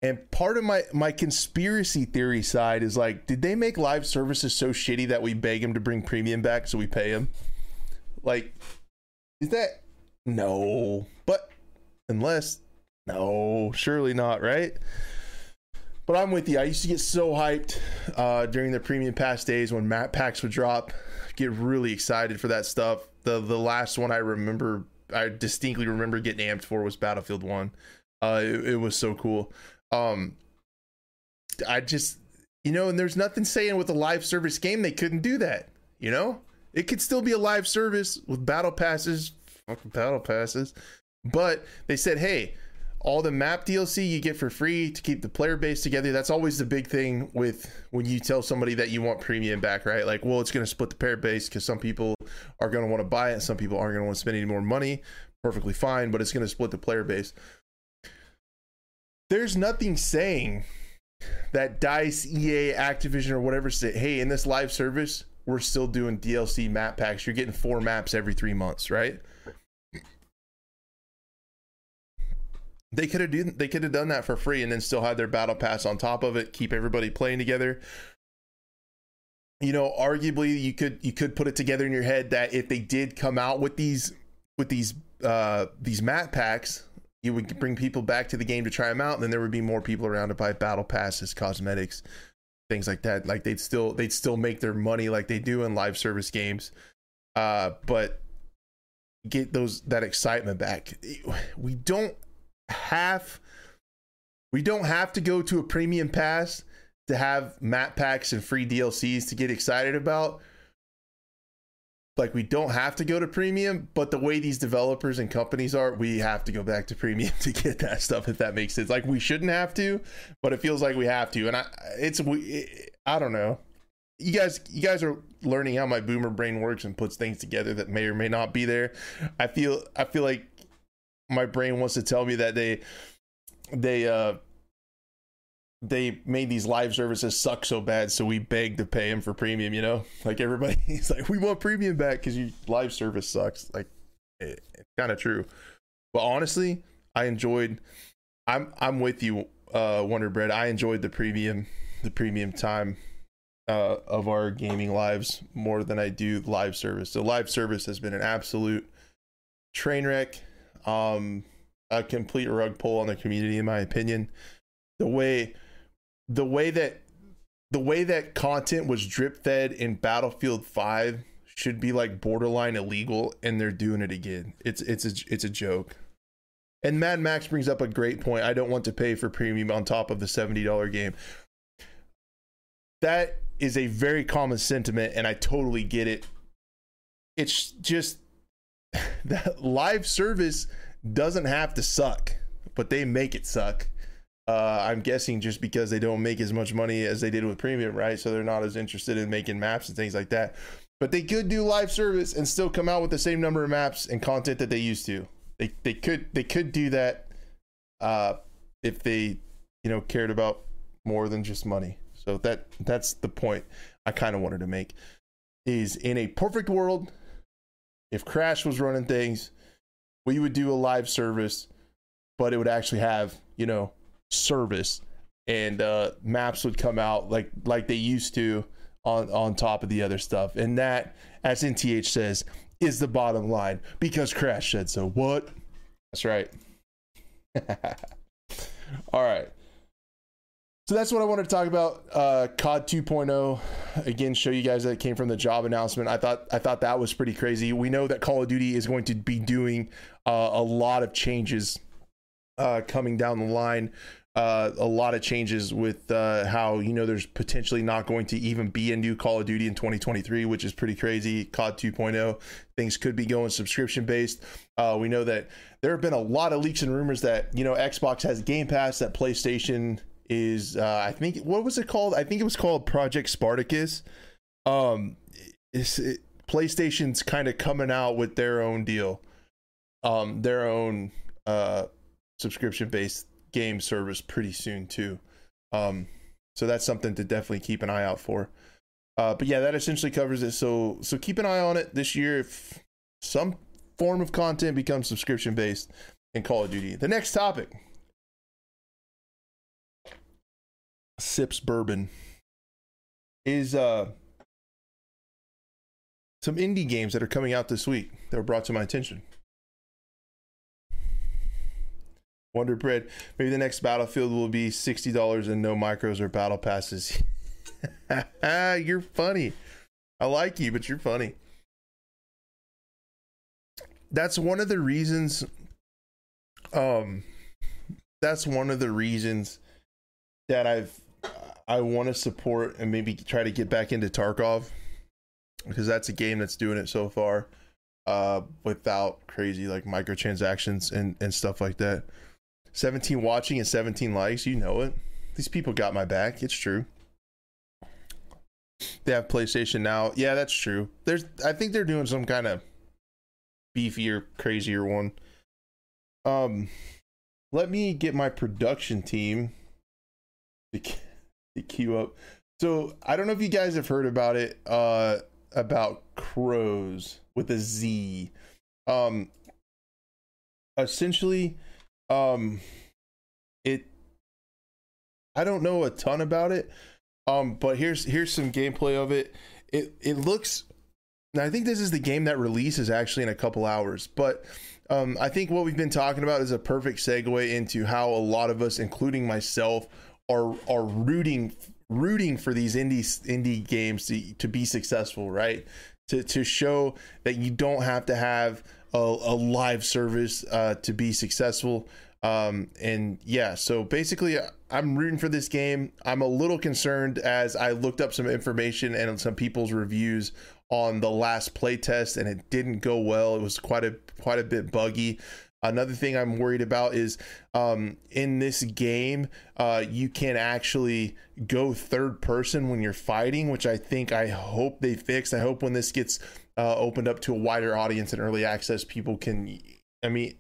and part of my my conspiracy theory side is like, did they make live services so shitty that we beg him to bring premium back so we pay him? Like, is that no? But unless no, surely not, right? But I'm with you. I used to get so hyped uh, during the premium pass days when map packs would drop. Get really excited for that stuff. The the last one I remember, I distinctly remember getting amped for was Battlefield One. Uh, it, it was so cool. Um, I just, you know, and there's nothing saying with a live service game they couldn't do that. You know, it could still be a live service with battle passes, fucking battle passes. But they said, hey, all the map DLC you get for free to keep the player base together. That's always the big thing with when you tell somebody that you want premium back, right? Like, well, it's going to split the player base because some people are going to want to buy it, some people aren't going to want to spend any more money. Perfectly fine, but it's going to split the player base there's nothing saying that Dice, EA, Activision, or whatever say, hey, in this live service, we're still doing DLC map packs. You're getting four maps every three months, right? They could have done they could have done that for free and then still had their battle pass on top of it, keep everybody playing together. You know, arguably you could you could put it together in your head that if they did come out with these with these uh these map packs you would bring people back to the game to try them out and then there would be more people around to buy battle passes cosmetics things like that. Like they'd still they'd still make their money like they do in live service games. Uh but get those that excitement back. We don't have we don't have to go to a premium pass to have map packs and free DLCs to get excited about. Like we don't have to go to premium but the way these developers and companies are we have to go back to premium to get that stuff if that makes sense. Like we shouldn't have to but it feels like we have to. And i it's we i don't know. You guys you guys are learning how my boomer brain works and puts things together that may or may not be there. I feel i feel like my brain wants to tell me that they they uh they made these live services suck so bad, so we begged to pay him for premium. You know, like everybody's like, we want premium back because your live service sucks. Like, it, it's kind of true. But honestly, I enjoyed. I'm I'm with you, uh, Wonder Bread. I enjoyed the premium, the premium time uh, of our gaming lives more than I do live service. The live service has been an absolute train wreck, um, a complete rug pull on the community, in my opinion. The way the way that the way that content was drip fed in Battlefield 5 should be like borderline illegal and they're doing it again. It's it's a it's a joke. And Mad Max brings up a great point. I don't want to pay for premium on top of the $70 game. That is a very common sentiment and I totally get it. It's just that live service doesn't have to suck, but they make it suck. Uh, I'm guessing just because they don't make as much money as they did with premium, right? So they're not as interested in making maps and things like that. But they could do live service and still come out with the same number of maps and content that they used to. They they could they could do that uh, if they you know cared about more than just money. So that that's the point I kind of wanted to make. Is in a perfect world, if Crash was running things, we would do a live service, but it would actually have you know service and uh, maps would come out like like they used to on on top of the other stuff and that as nth says is the bottom line because crash said so what That's right. All right. So that's what I wanted to talk about. Uh, COD 2.0. Again, show you guys that it came from the job announcement. I thought I thought that was pretty crazy. We know that Call of Duty is going to be doing uh, a lot of changes uh, coming down the line. Uh, a lot of changes with uh, how you know there's potentially not going to even be a new Call of Duty in 2023, which is pretty crazy. COD 2.0 things could be going subscription based. Uh, we know that there have been a lot of leaks and rumors that you know Xbox has Game Pass, that PlayStation is uh, I think what was it called? I think it was called Project Spartacus. Um, it, PlayStation's kind of coming out with their own deal, um, their own uh, subscription based game service pretty soon too. Um, so that's something to definitely keep an eye out for. Uh, but yeah, that essentially covers it. So so keep an eye on it this year. If some form of content becomes subscription based in Call of Duty. The next topic sips bourbon is uh some indie games that are coming out this week that were brought to my attention. Wonder Bread. Maybe the next Battlefield will be sixty dollars and no micros or battle passes. you're funny. I like you, but you're funny. That's one of the reasons. Um, that's one of the reasons that I've I want to support and maybe try to get back into Tarkov because that's a game that's doing it so far uh, without crazy like microtransactions and, and stuff like that. 17 watching and 17 likes, you know it. These people got my back. It's true. They have PlayStation now. Yeah, that's true. There's I think they're doing some kind of beefier, crazier one. Um let me get my production team to queue up. So I don't know if you guys have heard about it, uh, about crows with a Z. Um, essentially, um, it. I don't know a ton about it, um, but here's here's some gameplay of it. It it looks. Now I think this is the game that releases actually in a couple hours, but um, I think what we've been talking about is a perfect segue into how a lot of us, including myself, are are rooting rooting for these indie indie games to, to be successful, right? To to show that you don't have to have a, a live service uh, to be successful. Um, and yeah, so basically, I'm rooting for this game. I'm a little concerned as I looked up some information and some people's reviews on the last playtest, and it didn't go well. It was quite a quite a bit buggy. Another thing I'm worried about is um, in this game, uh, you can actually go third person when you're fighting, which I think I hope they fixed. I hope when this gets uh, opened up to a wider audience and early access, people can. I mean,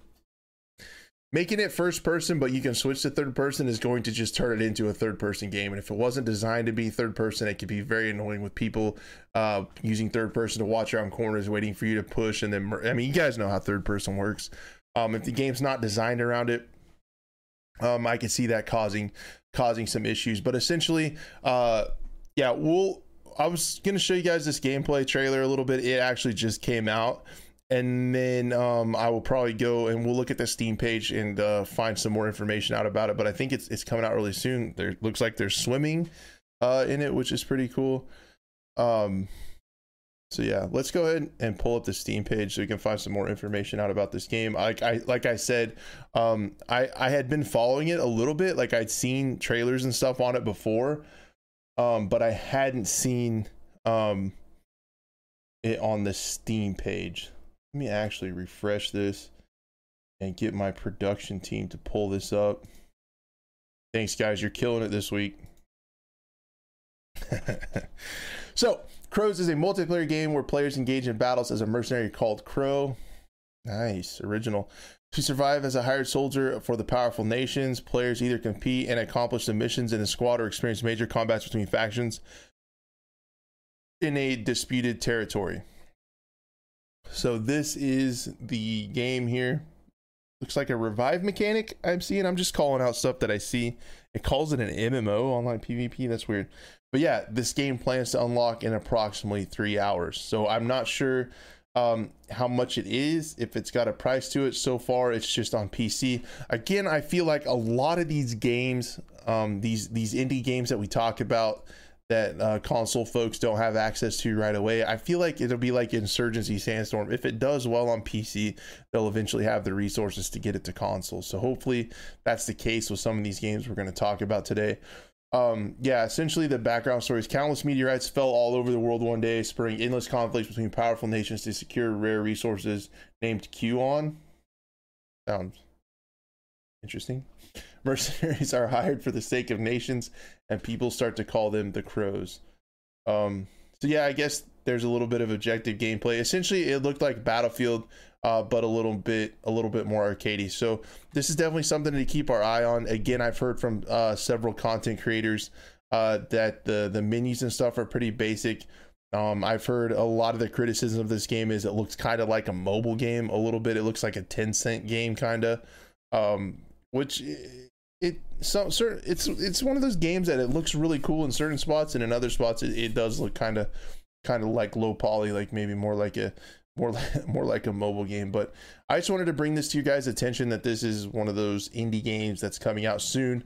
making it first person, but you can switch to third person is going to just turn it into a third person game. And if it wasn't designed to be third person, it could be very annoying with people uh, using third person to watch around corners, waiting for you to push. And then, I mean, you guys know how third person works. Um, if the game's not designed around it, um, I can see that causing causing some issues. But essentially, uh, yeah, we'll. I was gonna show you guys this gameplay trailer a little bit. It actually just came out, and then um, I will probably go and we'll look at the Steam page and uh, find some more information out about it. But I think it's it's coming out really soon. There looks like there's swimming uh, in it, which is pretty cool. Um, so yeah, let's go ahead and pull up the Steam page so we can find some more information out about this game. Like I like I said, um, I I had been following it a little bit. Like I'd seen trailers and stuff on it before, um, but I hadn't seen um it on the Steam page. Let me actually refresh this and get my production team to pull this up. Thanks, guys. You're killing it this week. so CROWZ is a multiplayer game where players engage in battles as a mercenary called Crow. Nice, original. To survive as a hired soldier for the powerful nations, players either compete and accomplish the missions in a squad or experience major combats between factions in a disputed territory. So this is the game here. Looks like a revive mechanic I'm seeing. I'm just calling out stuff that I see. It calls it an MMO online PvP. That's weird. But yeah, this game plans to unlock in approximately three hours. So I'm not sure um, how much it is, if it's got a price to it. So far, it's just on PC. Again, I feel like a lot of these games, um, these these indie games that we talk about, that uh, console folks don't have access to right away. I feel like it'll be like Insurgency Sandstorm. If it does well on PC, they'll eventually have the resources to get it to console. So hopefully that's the case with some of these games we're going to talk about today. Um, yeah, essentially the background story is countless meteorites fell all over the world one day, spurring endless conflicts between powerful nations to secure rare resources named Qon. Sounds interesting. Mercenaries are hired for the sake of nations, and people start to call them the crows. Um, so yeah, I guess there's a little bit of objective gameplay. Essentially, it looked like Battlefield, uh, but a little bit a little bit more arcadey. So this is definitely something to keep our eye on. Again, I've heard from uh, several content creators uh, that the the menus and stuff are pretty basic. Um, I've heard a lot of the criticism of this game is it looks kind of like a mobile game a little bit. It looks like a Tencent game kind of, um, which it so certain it's it's one of those games that it looks really cool in certain spots and in other spots it, it does look kind of kind of like low poly like maybe more like a more like, more like a mobile game but i just wanted to bring this to you guys attention that this is one of those indie games that's coming out soon.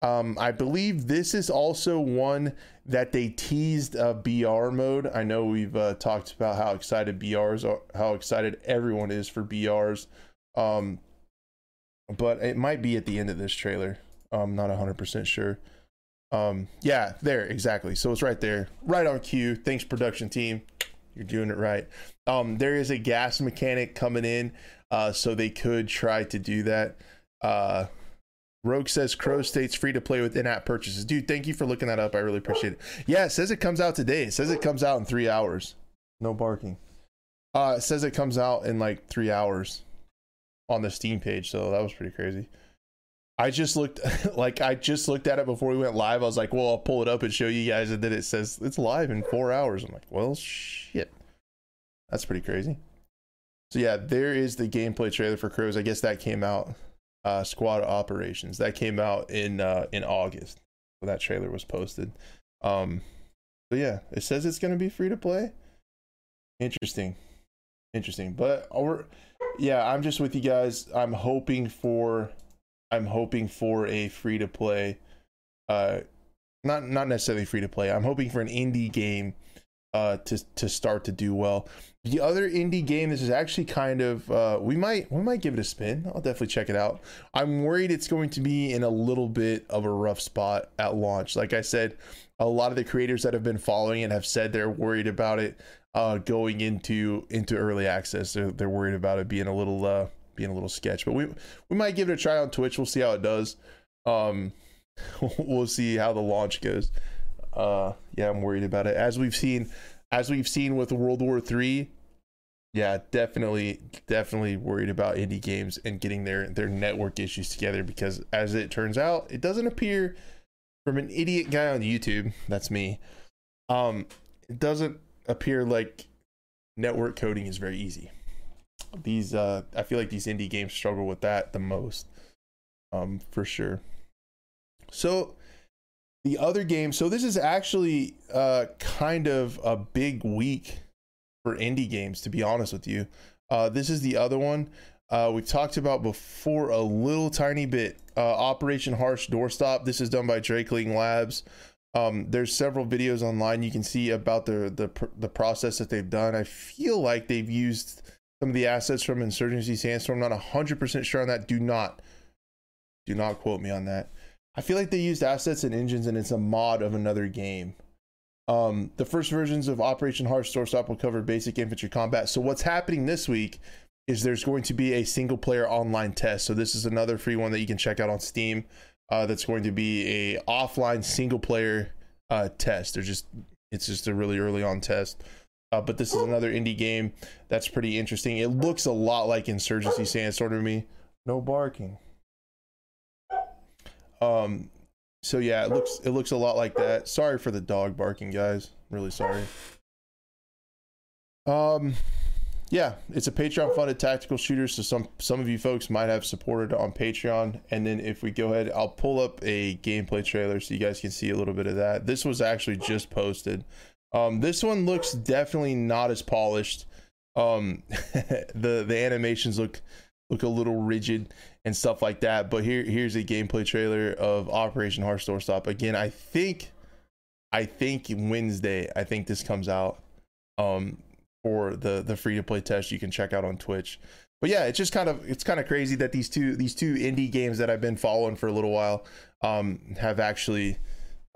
Um, i believe this is also one that they teased a br mode. I know we've uh, talked about how excited brs are how excited everyone is for brs um, but it might be at the end of this trailer. I'm not 100% sure. Um, yeah, there, exactly. So it's right there, right on cue. Thanks, production team. You're doing it right. Um, there is a gas mechanic coming in, uh, so they could try to do that. Uh, Rogue says Crow State's free to play with in-app purchases. Dude, thank you for looking that up. I really appreciate it. Yeah, it says it comes out today. It says it comes out in three hours. No barking. Uh, it says it comes out in like three hours on the Steam page, so that was pretty crazy. I just looked like I just looked at it before we went live. I was like, well, I'll pull it up and show you guys, and then it says it's live in four hours. I'm like, well, shit, that's pretty crazy. So yeah, there is the gameplay trailer for CROWZ. I guess that came out. Uh, Squad Operations that came out in uh, in August. So that trailer was posted. Um, so yeah, it says it's gonna be free to play. Interesting, interesting. But we're yeah, I'm just with you guys. I'm hoping for I'm hoping for a free to play uh not not necessarily free to play. I'm hoping for an indie game uh to to start to do well. The other indie game this is actually kind of uh we might we might give it a spin. I'll definitely check it out. I'm worried it's going to be in a little bit of a rough spot at launch. Like I said, a lot of the creators that have been following it have said they're worried about it uh, going into into early access. They're, they're worried about it being a little uh, being a little sketch, but we we might give it a try on Twitch. We'll see how it does. Um, we'll see how the launch goes. Uh, yeah, I'm worried about it. As we've seen, as we've seen with World War Three, yeah, definitely, definitely worried about indie games and getting their their network issues together because, as it turns out, it doesn't appear from an idiot guy on YouTube. That's me. Um, it doesn't appear like network coding is very easy. These uh I feel like these indie games struggle with that the most. Um for sure. So the other game, so this is actually uh kind of a big week for indie games to be honest with you. Uh this is the other one uh, we've talked about before a little tiny bit. Uh, Operation Harsh Doorstop. This is done by Drakeling Labs. Um, there's several videos online you can see about the the the process that they've done. I feel like they've used some of the assets from Insurgency Sandstorm. I'm Not hundred percent sure on that. Do not do not quote me on that. I feel like they used assets and engines, and it's a mod of another game. Um, the first versions of Operation Harsh Doorstop will cover basic infantry combat. So what's happening this week is there's going to be a single player online test. So this is another free one that you can check out on Steam uh, that's going to be a offline single player uh, test. They're just it's just a really early on test. Uh, but this is another indie game that's pretty interesting. It looks a lot like Insurgency Sandstorm to me. No barking. Um, so yeah, it looks it looks a lot like that. Sorry for the dog barking, guys. Really sorry. Um, yeah, it's a Patreon funded tactical shooter. So some some of you folks might have supported on Patreon. And then if we go ahead, I'll pull up a gameplay trailer so you guys can see a little bit of that. This was actually just posted. Um, this one looks definitely not as polished Um, the the animations look look a little rigid and stuff like that. But here here's a gameplay trailer of Operation Harsh Doorstop. Again, I think I think Wednesday. I think this comes out um for the the free to play test you can check out on Twitch. But yeah, it's just kind of it's kind of crazy that these two these two indie games that I've been following for a little while um have actually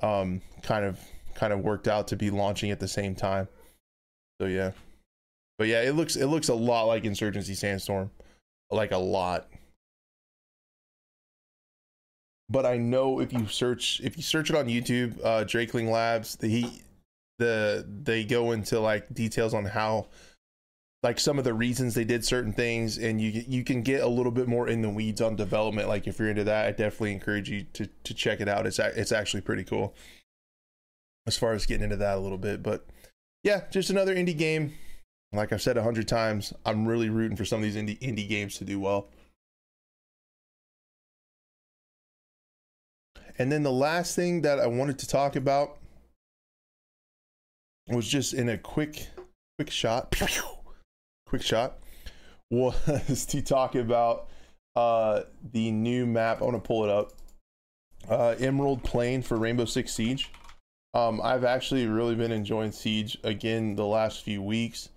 um kind of kind of worked out to be launching at the same time. So yeah. But yeah, it looks it looks a lot like Insurgency Sandstorm. Like a lot. But I know if you search if you search it on YouTube, uh Drakeling Labs, the he the they go into like details on how like some of the reasons they did certain things and you you can get a little bit more in the weeds on development. Like if you're into that i definitely encourage you to to check it out. It's it's actually pretty cool as far as getting into that a little bit. But yeah just another indie game. Like i've said a hundred times i'm really rooting for some of these indie indie games to do well. And then the last thing that i wanted to talk about was just in a quick quick shot. Quick shot was to talk about uh the new map. I want to pull it up. Uh emerald plain for rainbow six siege. Um i've actually really been enjoying siege again the last few weeks.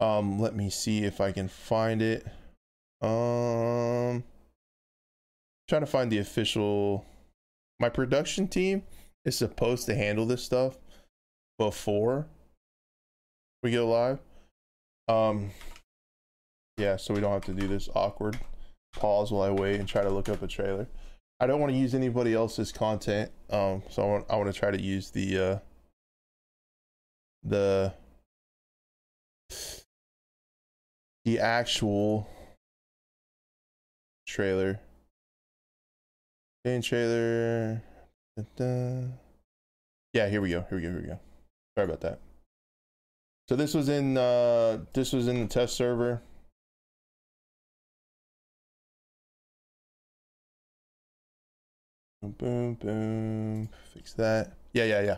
Um let me see if i can find it. Um trying to find the official my production team is supposed to handle this stuff before we go live. Um, yeah, so we don't have to do this awkward pause while I wait and try to look up a trailer. I don't want to use anybody else's content, um, so I want I want to try to use the uh, the the actual trailer. Game trailer. Yeah, here we go. Here we go. Here we go. Sorry about that. So this was in uh, this was in the test server. Boom, boom. Fix that. Yeah, yeah, yeah.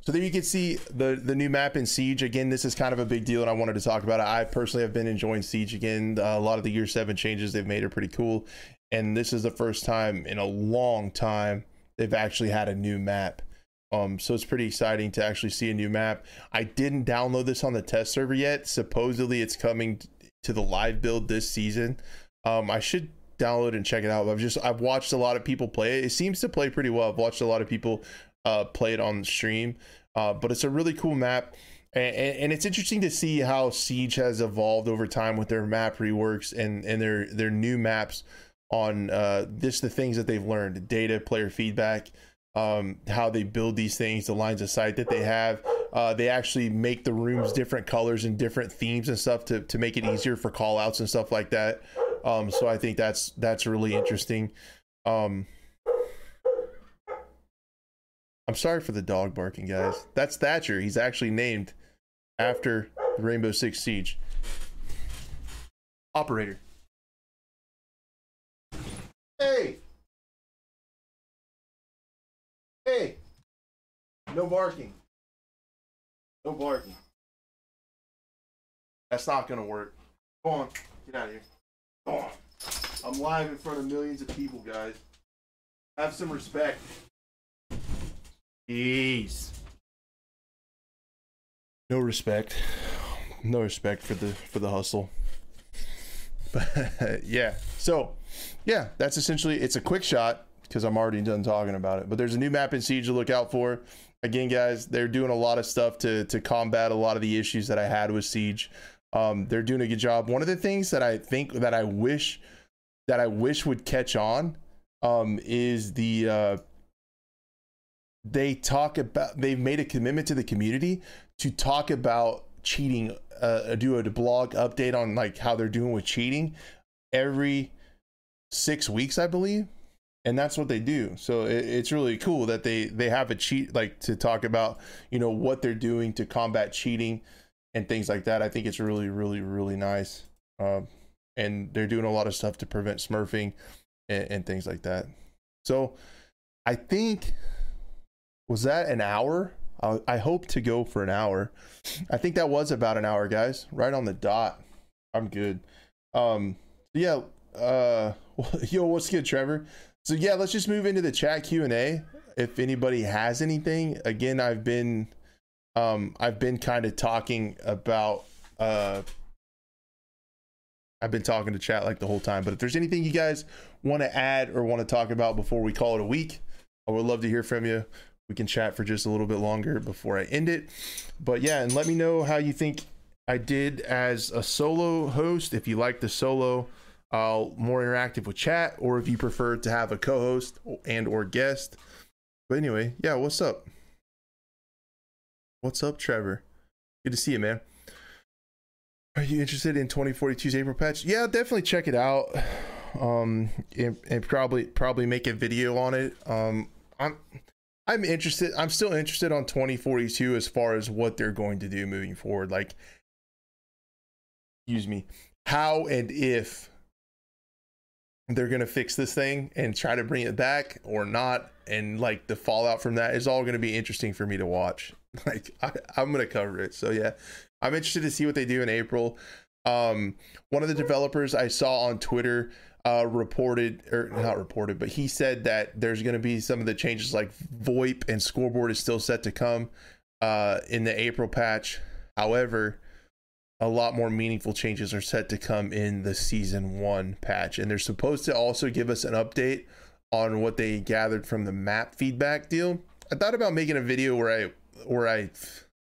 So there you can see the the new map in Siege. Again, this is kind of a big deal, and I wanted to talk about it. I personally have been enjoying Siege again. Uh, a lot of the Year Seven changes they've made are pretty cool, and this is the first time in a long time they've actually had a new map. Um, so it's pretty exciting to actually see a new map. I didn't download this on the test server yet. Supposedly it's coming to the live build this season. Um, I should download and check it out. I've just I've watched a lot of people play it. It seems to play pretty well. I've watched a lot of people uh, play it on stream. Uh, but it's a really cool map. And, and, it's interesting to see how Siege has evolved over time with their map reworks and, and their their new maps on uh, the things that they've learned data player feedback um, how they build these things, the lines of sight that they have. Uh, they actually make the rooms different colors and different themes and stuff to, to make it easier for call outs and stuff like that. Um, so I think that's that's really interesting. Um, I'm sorry for the dog barking, guys. That's Thatcher. He's actually named after Rainbow Six Siege. Operator. Hey! Hey! No barking. No barking. That's not gonna work. Go on. Get out of here. Go on. I'm live in front of millions of people, guys. Have some respect. Jeez. No respect. No respect for the for the hustle. But yeah. So yeah, that's essentially it's a quick shot because I'm already done talking about it. But there's a new map in Siege to look out for. Again, guys, they're doing a lot of stuff to to combat a lot of the issues that I had with Siege. Um, they're doing a good job. One of the things that I think that I wish that I wish would catch on um, is the uh, they talk about they've made a commitment to the community to talk about cheating uh, do a blog update on like how they're doing with cheating every six weeks i believe and that's what they do so it, it's really cool that they they have a cheat like to talk about you know what they're doing to combat cheating and things like that i think it's really really really nice um, and they're doing a lot of stuff to prevent smurfing and, and things like that so i think was that an hour I, I hope to go for an hour. I think that was about an hour, guys. Right on the dot. I'm good. Um, yeah. Uh, yo, what's good, Trevor? So yeah, let's just move into the chat Q and A. If anybody has anything, again, I've been, um, I've been kind of talking about, uh, I've been talking to chat like the whole time. But if there's anything you guys want to add or want to talk about before we call it a week, I would love to hear from you. We can chat for just a little bit longer before I end it. But yeah, and let me know how you think I did as a solo host. If you like the solo, uh, more interactive with chat, or if you prefer to have a co-host and or guest. But anyway, yeah, what's up? What's up, Trevor? Good to see you, man. Are you interested in 2042's April patch? Yeah, definitely check it out. Um, and, and probably probably make a video on it. Um, I'm I'm interested. I'm still interested on 2042 as far as what they're going to do moving forward. Like, excuse me, how and if they're going to fix this thing and try to bring it back or not. And like the fallout from that is all going to be interesting for me to watch. Like, I, I'm going to cover it. So, yeah, I'm interested to see what they do in April. Um, one of the developers I saw on Twitter uh, reported or not reported, but he said that there's going to be some of the changes like VoIP and scoreboard is still set to come uh, in the April patch. However, a lot more meaningful changes are set to come in the season one patch, and they're supposed to also give us an update on what they gathered from the map feedback deal. I thought about making a video where I where I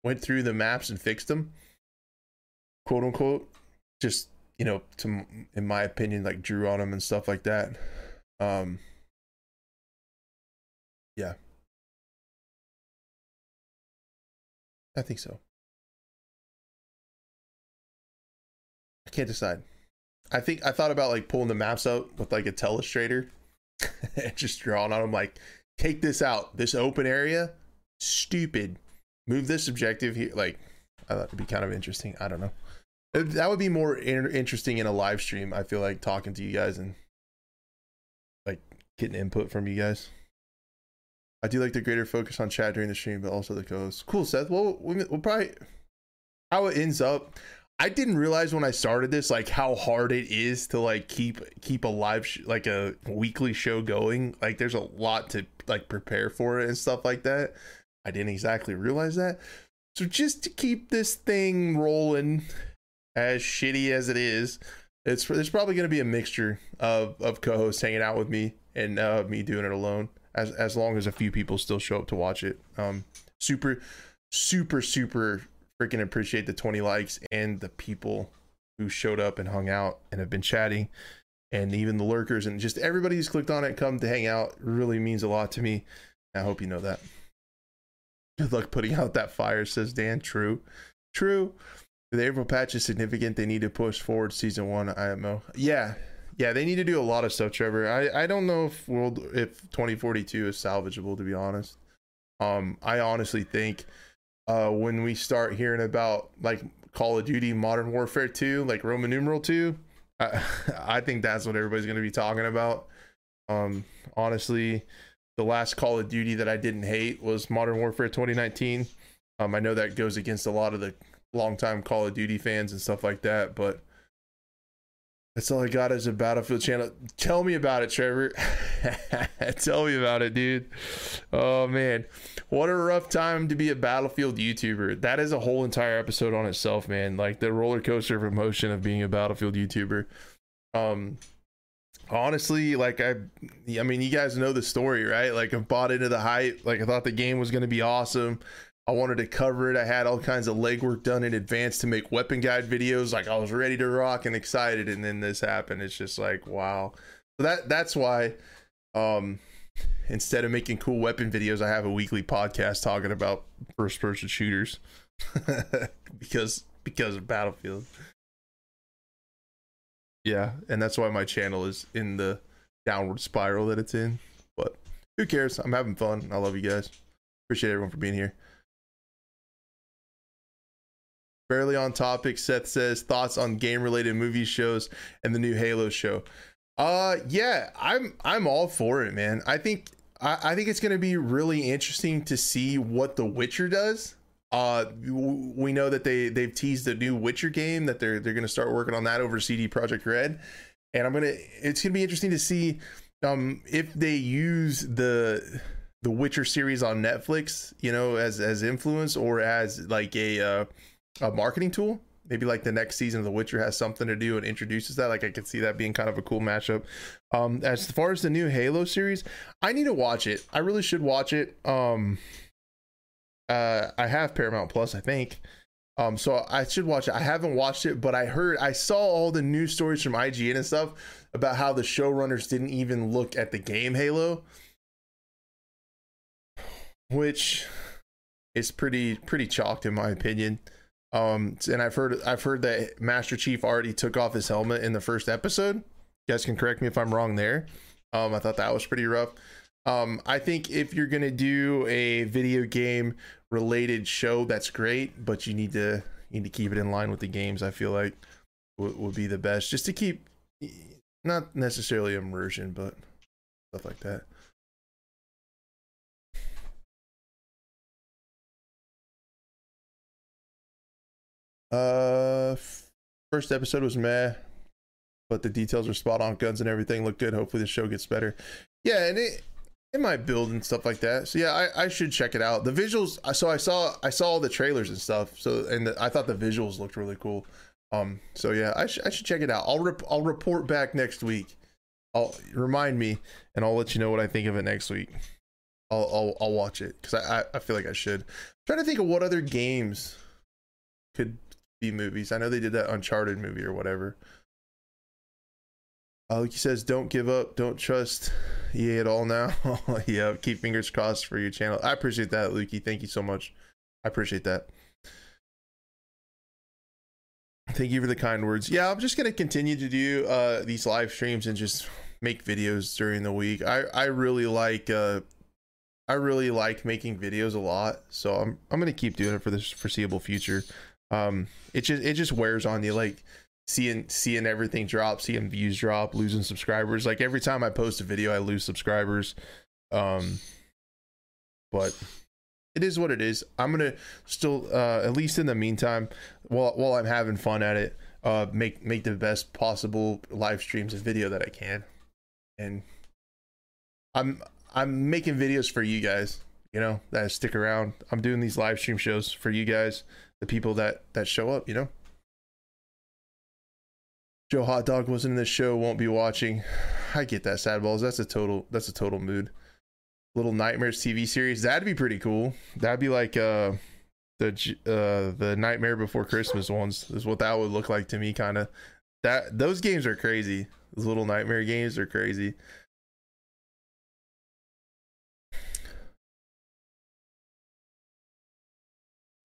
went through the maps and fixed them, quote unquote, just you know, to in my opinion, like drew on them and stuff like that. Um, yeah, I think so. Can't decide. I think I thought about like pulling the maps out with like a telestrator and just drawing on them. Like, take this out. This open area, stupid. Move this objective here. Like, I thought it'd be kind of interesting. I don't know that would be more interesting in a live stream. I feel like talking to you guys and like getting input from you guys. I do like the greater focus on chat during the stream, but also the co-host. Cool, Seth. Well, we'll probably how it ends up. I didn't realize when I started this like how hard it is to like keep keep a live sh- like a weekly show going. Like there's a lot to like prepare for it and stuff like that. I didn't exactly realize that. So just to keep this thing rolling as shitty as it is, it's there's probably going to be a mixture of of co-hosts hanging out with me and uh, me doing it alone. As as long as a few people still show up to watch it. Um, super, super, super freaking appreciate the 20 likes and the people who showed up and hung out and have been chatting and even the lurkers and just everybody who's clicked on it come to hang out really means a lot to me i hope you know that good luck putting out that fire says dan true true the April patch is significant. They need to push forward season one IMO. Yeah, yeah, they need to do a lot of stuff, Trevor. I, I don't know if world if 2042 is salvageable to be honest. Um, I honestly think uh when we start hearing about like Call of Duty Modern Warfare 2, like Roman numeral 2, I, I think that's what everybody's gonna be talking about. Um, honestly, the last Call of Duty that I didn't hate was Modern Warfare 2019. Um, I know that goes against a lot of the longtime Call of Duty fans and stuff like that. But that's all I got as a Battlefield channel. Tell me about it, Trevor. Tell me about it, dude. Oh man, what a rough time to be a Battlefield YouTuber. That is a whole entire episode on itself, man. Like the roller coaster of emotion of being a Battlefield YouTuber. Um, honestly, like I, I mean, you guys know the story, right? Like I bought into the hype. Like I thought the game was gonna be awesome. I wanted to cover it. I had all kinds of legwork done in advance to make weapon guide videos. Like I was ready to rock and excited, and then this happened. It's just like wow. So that that's why, um, instead of making cool weapon videos, I have a weekly podcast talking about first person shooters because because of Battlefield. Yeah, and that's why my channel is in the downward spiral that it's in. But who cares? I'm having fun. I love you guys. Appreciate everyone for being here. Barely on topic. Seth says thoughts on game related movie shows and the new Halo show. Uh yeah, I'm I'm all for it, man. I think I, I think it's to be really interesting to see what The Witcher does. Uh, we know that they they've teased a new Witcher game that they're they're to start working on that over CD Projekt Red, and I'm gonna it's gonna be interesting to see um if they use the the Witcher series on Netflix, you know, as as influence or as like a uh, a marketing tool. Maybe like the next season of The Witcher has something to do and introduces that. Like I could see that being kind of a cool matchup. Um, as far as the new Halo series, I need to watch it. I really should watch it. Um, uh, I have Paramount Plus, I think. Um, so I should watch it. I haven't watched it, but I heard I saw all the news stories from IGN and stuff about how the showrunners didn't even look at the game Halo which is pretty pretty chalked in my opinion. Um, and I've heard I've heard that Master Chief already took off his helmet in the first episode. You guys can correct me if I'm wrong there. Um, I thought that was pretty rough. Um, I think if you're gonna do a video game related show, that's great, but you need to you need to keep it in line with the games. I feel like would, would be the best, just to keep not necessarily immersion, but stuff like that. Uh, first episode was meh, but the details are spot on. Guns and everything look good. Hopefully the show gets better. Yeah, and it it might build and stuff like that. So yeah, I, I should check it out. The visuals. So I saw I saw all the trailers and stuff. So and the, I thought the visuals looked really cool. Um. So yeah, I should I should check it out. I'll rep, I'll report back next week. I'll remind me and I'll let you know what I think of it next week. I'll I'll, I'll watch it because I, I I feel like I should. I'm trying to think of what other games could movies. I know they did that Uncharted movie or whatever. Uh, he says, "Don't give up. Don't trust EA at all now." yeah, keep fingers crossed for your channel. I appreciate that, Lukey. Thank you so much. I appreciate that. Thank you for the kind words. Yeah, I'm just gonna continue to do uh, these live streams and just make videos during the week. I I really like uh, I really like making videos a lot, so I'm I'm gonna keep doing it for the foreseeable future um it just it just wears on you like seeing seeing everything drop seeing views drop losing subscribers. Like every time i post a video i lose subscribers. Um but it is what it is. I'm gonna still uh at least in the meantime while while i'm having fun at it uh make make the best possible live streams and video that i can. And i'm i'm making videos for you guys you know that stick around. I'm doing these live stream shows for you guys the people that that show up you know? Joe hot dog wasn't in the show won't be watching. I get that sad balls. That's a total that's a total mood. Little nightmares tv series that'd be pretty cool. That'd be like uh the uh the nightmare before christmas ones is what that would look like to me kind of that those games are crazy. Those little nightmare games are crazy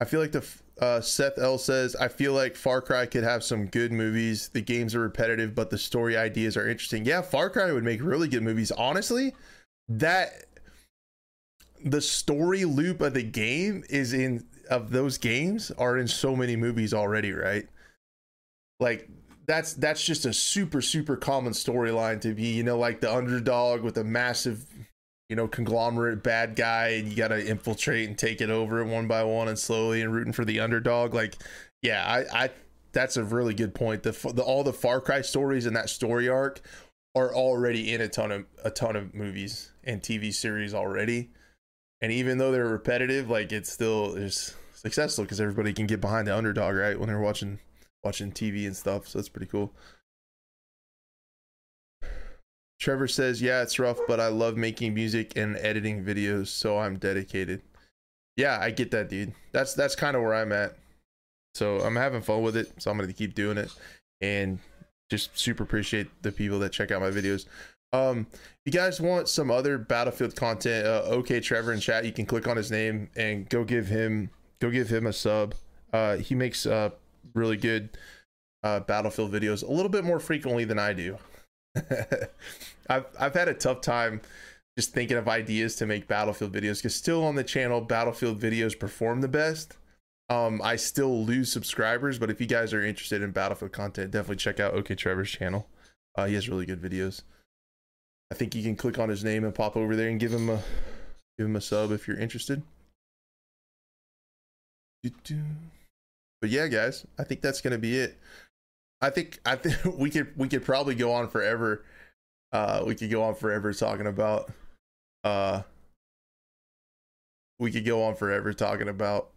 I feel like the uh, Seth L says, I feel like Far Cry could have some good movies. The games are repetitive, but the story ideas are interesting. Yeah, Far Cry would make really good movies. Honestly, that the story loop of the game is in of those games are in so many movies already, right? Like that's that's just a super super common storyline to be, you know, like the underdog with a massive you know, conglomerate bad guy and you got to infiltrate and take it over one by one and slowly and rooting for the underdog. Like, yeah, I, I, that's a really good point. The, the all the Far Cry stories and that story arc are already in a ton of a ton of movies and TV series already. And even though they're repetitive, like it's still is successful because everybody can get behind the underdog, right? When they're watching watching TV and stuff. So that's pretty cool. Trevor says, "Yeah, it's rough, but I love making music and editing videos, so I'm dedicated." Yeah, I get that, dude. That's that's kind of where I'm at. So I'm having fun with it, so I'm gonna keep doing it, and just super appreciate the people that check out my videos. Um, if you guys want some other Battlefield content, uh, okay, Trevor in chat, you can click on his name and go give him go give him a sub. Uh, he makes uh really good uh Battlefield videos a little bit more frequently than I do. I've I've had a tough time just thinking of ideas to make Battlefield videos because still on the channel Battlefield videos perform the best. Um, I still lose subscribers, but if you guys are interested in Battlefield content, definitely check out OK Trevor's channel. Uh, he has really good videos. I think you can click on his name and pop over there and give him a give him a sub if you're interested. But yeah, guys, I think that's gonna be it. I think I think we could we could probably go on forever. Uh, we could go on forever talking about. Uh, we could go on forever talking about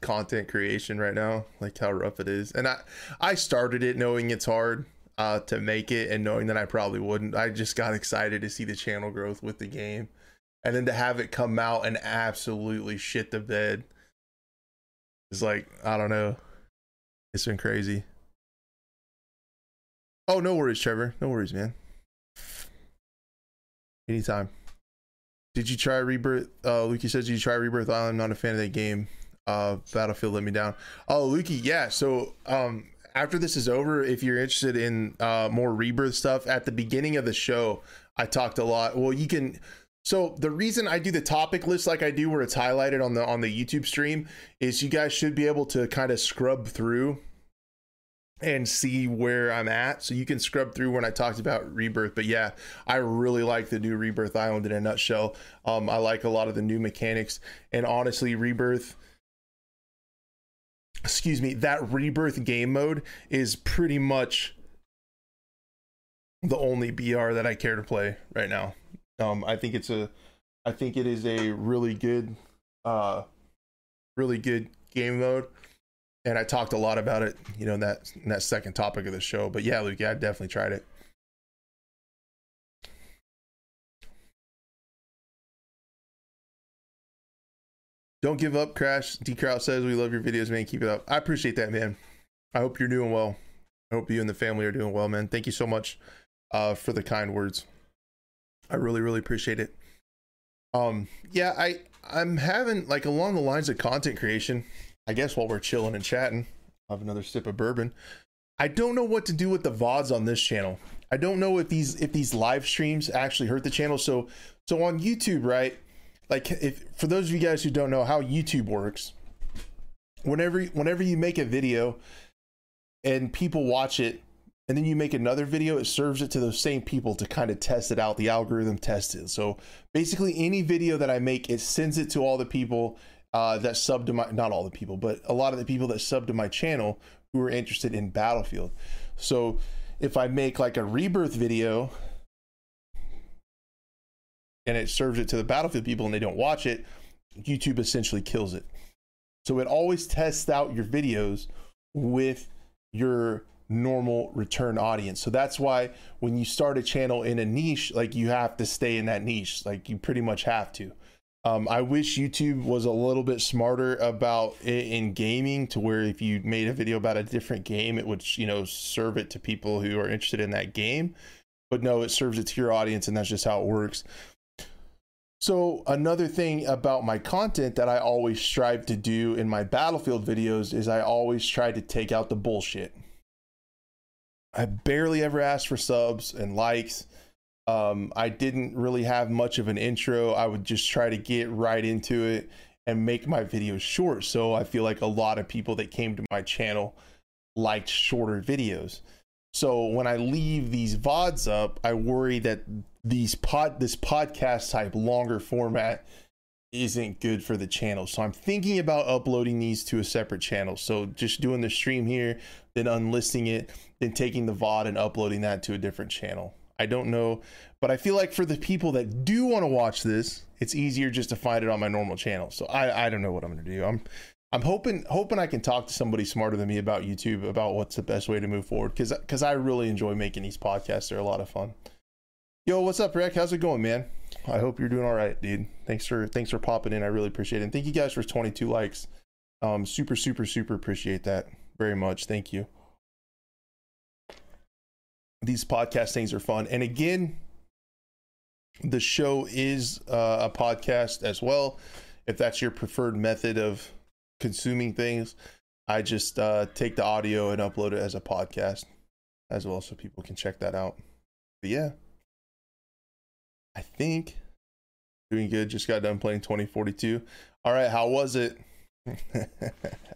content creation right now, like how rough it is. And I I started it knowing it's hard uh, to make it and knowing that I probably wouldn't. I just got excited to see the channel growth with the game, and then to have it come out and absolutely shit the bed. It's like I don't know. It's been crazy. Oh, no worries, Trevor. No worries, man. Anytime. Did you try Rebirth? Uh, Lukey says, Did you try Rebirth Island? I'm not a fan of that game. Uh, Battlefield let me down. Oh, Lukey, yeah. So, um, after this is over, if you're interested in uh, more Rebirth stuff, at the beginning of the show, I talked a lot. Well, you can. So the reason I do the topic list like I do, where it's highlighted on the on the YouTube stream, is you guys should be able to kind of scrub through and see where I'm at. So you can scrub through when I talked about Rebirth. But yeah, I really like the new Rebirth Island in a nutshell. Um, I like a lot of the new mechanics. And honestly, Rebirth, excuse me, that Rebirth game mode is pretty much the only BR that I care to play right now. Um, I think it's a, I think it is a really good, uh, really good game mode and I talked a lot about it, you know, in that in that second topic of the show. But yeah, Luke, yeah, I definitely tried it. Don't give up, Crash. D Kraut says we love your videos, man. Keep it up. I appreciate that, man. I hope you're doing well. I hope you and the family are doing well, man. Thank you so much uh, for the kind words. I really, really appreciate it. Um, yeah, I I'm having like along the lines of content creation. I guess while we're chilling and chatting, I'll have another sip of bourbon. I don't know what to do with the VODs on this channel. I don't know if these if these live streams actually hurt the channel. So so on YouTube, right? Like if for those of you guys who don't know how YouTube works, whenever whenever you make a video and people watch it and then you make another video, it serves it to those same people to kind of test it out, the algorithm test it. So basically any video that I make, it sends it to all the people uh, that sub to my not all the people, but a lot of the people that sub to my channel who are interested in Battlefield. So if I make like a rebirth video and it serves it to the Battlefield people and they don't watch it, YouTube essentially kills it. So it always tests out your videos with your normal return audience. So that's why when you start a channel in a niche, like you have to stay in that niche. Like you pretty much have to. Um, I wish YouTube was a little bit smarter about it in gaming to where if you made a video about a different game, it would, you know, serve it to people who are interested in that game. But no, it serves it to your audience, and that's just how it works. So, another thing about my content that I always strive to do in my Battlefield videos is I always try to take out the bullshit. I barely ever ask for subs and likes um, I didn't really have much of an intro. I would just try to get right into it and make my videos short. So I feel like a lot of people that came to my channel liked shorter videos. So when I leave these VODs up, I worry that these pod this podcast type longer format isn't good for the channel. So I'm thinking about uploading these to a separate channel. So just doing the stream here, then unlisting it, then taking the VOD and uploading that to a different channel. I don't know, but I feel like for the people that do want to watch this, it's easier just to find it on my normal channel. So I I don't know what I'm to do. I'm I'm hoping hoping I can talk to somebody smarter than me about YouTube about what's the best way to move forward cuz cuz I really enjoy making these podcasts. They're a lot of fun. Yo, what's up, Rick? How's it going, man? I hope you're doing all right, dude. Thanks for thanks for popping in. I really appreciate it. And thank you guys for 22 likes. Um super super super appreciate that very much. Thank you these podcast things are fun. And again, the show is uh, a podcast as well. If that's your preferred method of consuming things, I just uh, take the audio and upload it as a podcast as well, so people can check that out. But yeah, I think doing good. Just got done playing 2042. All right, how was it?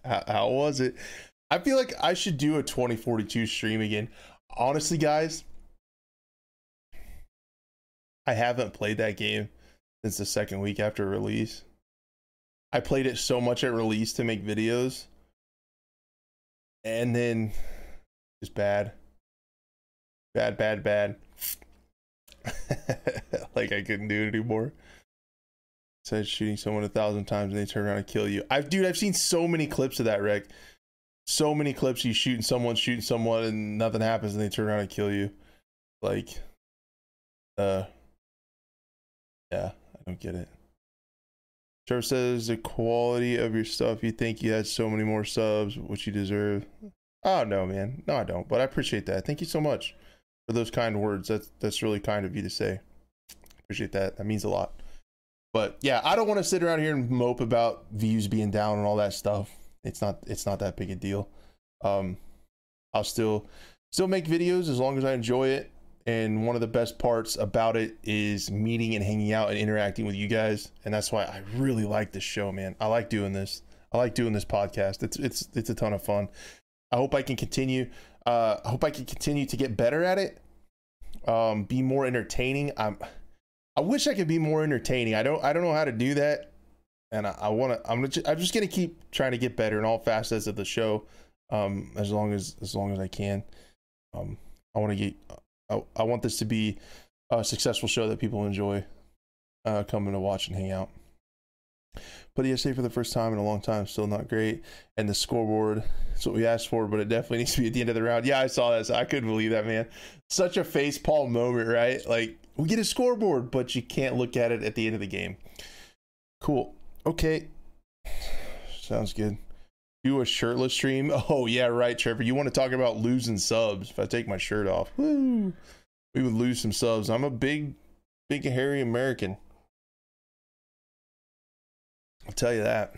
how, how was it? I feel like I should do a 2042 stream again honestly, guys, I haven't played that game since the second week after release. I played it so much at release to make videos. And then just bad. Bad, bad, bad. like I couldn't do it anymore. Said shooting someone a thousand times and they turn around and kill you. I've dude, I've seen so many clips of that wreck. So many clips you shooting someone, shooting someone, and nothing happens and they turn around and kill you. Like uh yeah, I don't get it. Trevor says the quality of your stuff, you think you had so many more subs, which you deserve. Oh no, man. No, I don't. But I appreciate that. Thank you so much for those kind words. That's that's really kind of you to say. Appreciate that. That means a lot. But yeah, I don't want to sit around here and mope about views being down and all that stuff. It's not it's not that big a deal. Um I'll still still make videos as long as I enjoy it. And one of the best parts about it is meeting and hanging out and interacting with you guys. And that's why I really like this show, man. I like doing this. I like doing this podcast. It's it's it's a ton of fun. I hope I can continue. Uh, I hope I can continue to get better at it. Um, be more entertaining. I'm. I wish I could be more entertaining. I don't. I don't know how to do that, and I, I want to. I'm. Just, I'm just gonna keep trying to get better in all facets of the show, um, as long as as long as I can. Um, I want to get. I, I want this to be a successful show that people enjoy, uh, coming to watch and hang out. But ESA for the first time in a long time, still not great. And the scoreboard, that's what we asked for, but it definitely needs to be at the end of the round. Yeah, I saw that. So I couldn't believe that, man. Such a face palm moment, right? Like, we get a scoreboard, but you can't look at it at the end of the game. Cool. Okay. Sounds good. Do a shirtless stream. Oh, yeah, right, Trevor. You want to talk about losing subs. If I take my shirt off, woo, we would lose some subs. I'm a big, big, hairy American. I'll tell you that.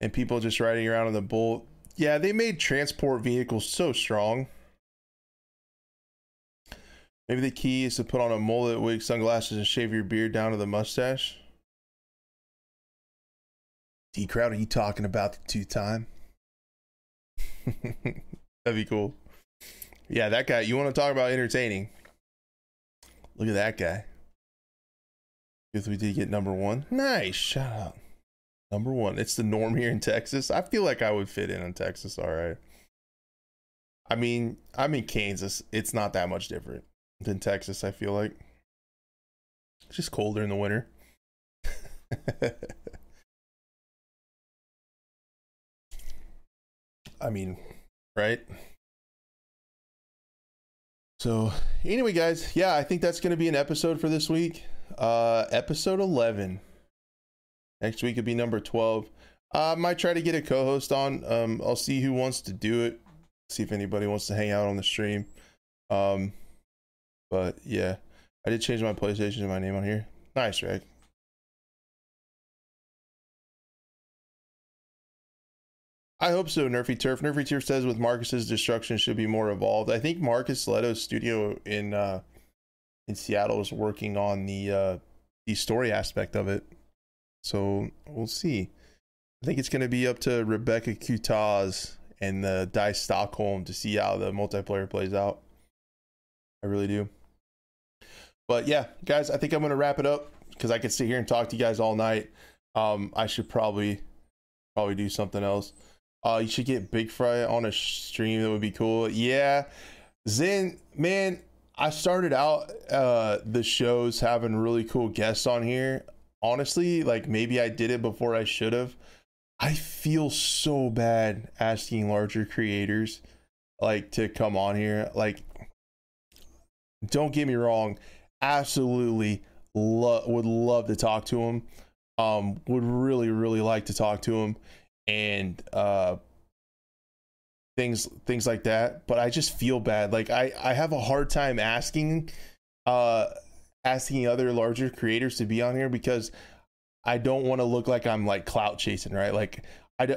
And people just riding around on the bull. Yeah, they made transport vehicles so strong. Maybe the key is to put on a mullet, wig, sunglasses, and shave your beard down to the mustache. D Kraut, are you talking about the two time? That'd be cool. Yeah, that guy. You want to talk about entertaining? Look at that guy. If we did get number one, nice. Shout out. Number one. It's the norm here in Texas. I feel like I would fit in in Texas. All right. I mean, I'm in Kansas. It's not that much different than Texas. I feel like it's just colder in the winter. I mean, right? So, anyway, guys, yeah, I think that's going to be an episode for this week. Uh, episode 11. Next week would be number 12. I might try to get a co host on. Um, I'll see who wants to do it, see if anybody wants to hang out on the stream. Um, but yeah, I did change my PlayStation to my name on here. Nice, Reg. I hope so, Nerfy Turf. Nerfy Turf says with Marcus's destruction should be more evolved. I think Marcus Lehto's studio in uh, in Seattle is working on the uh, the story aspect of it. So we'll see. I think it's going to be up to Rebecca Coutaz and the Dice Stockholm to see how the multiplayer plays out. I really do. But yeah, guys, I think I'm going to wrap it up because I could sit here and talk to you guys all night. Um, I should probably probably do something else. Uh, you should get Big Fry on a stream. That would be cool. Yeah, Zen, man, I started out uh the shows having really cool guests on here. Honestly, like maybe I did it before I should have. I feel so bad asking larger creators like to come on here. Like don't get me wrong, absolutely lo- would love to talk to him. Um would really really like to talk to him and uh things things like that but i just feel bad. Like i i have a hard time asking uh asking other larger creators to be on here because i don't want to look like i'm like clout chasing right? Like i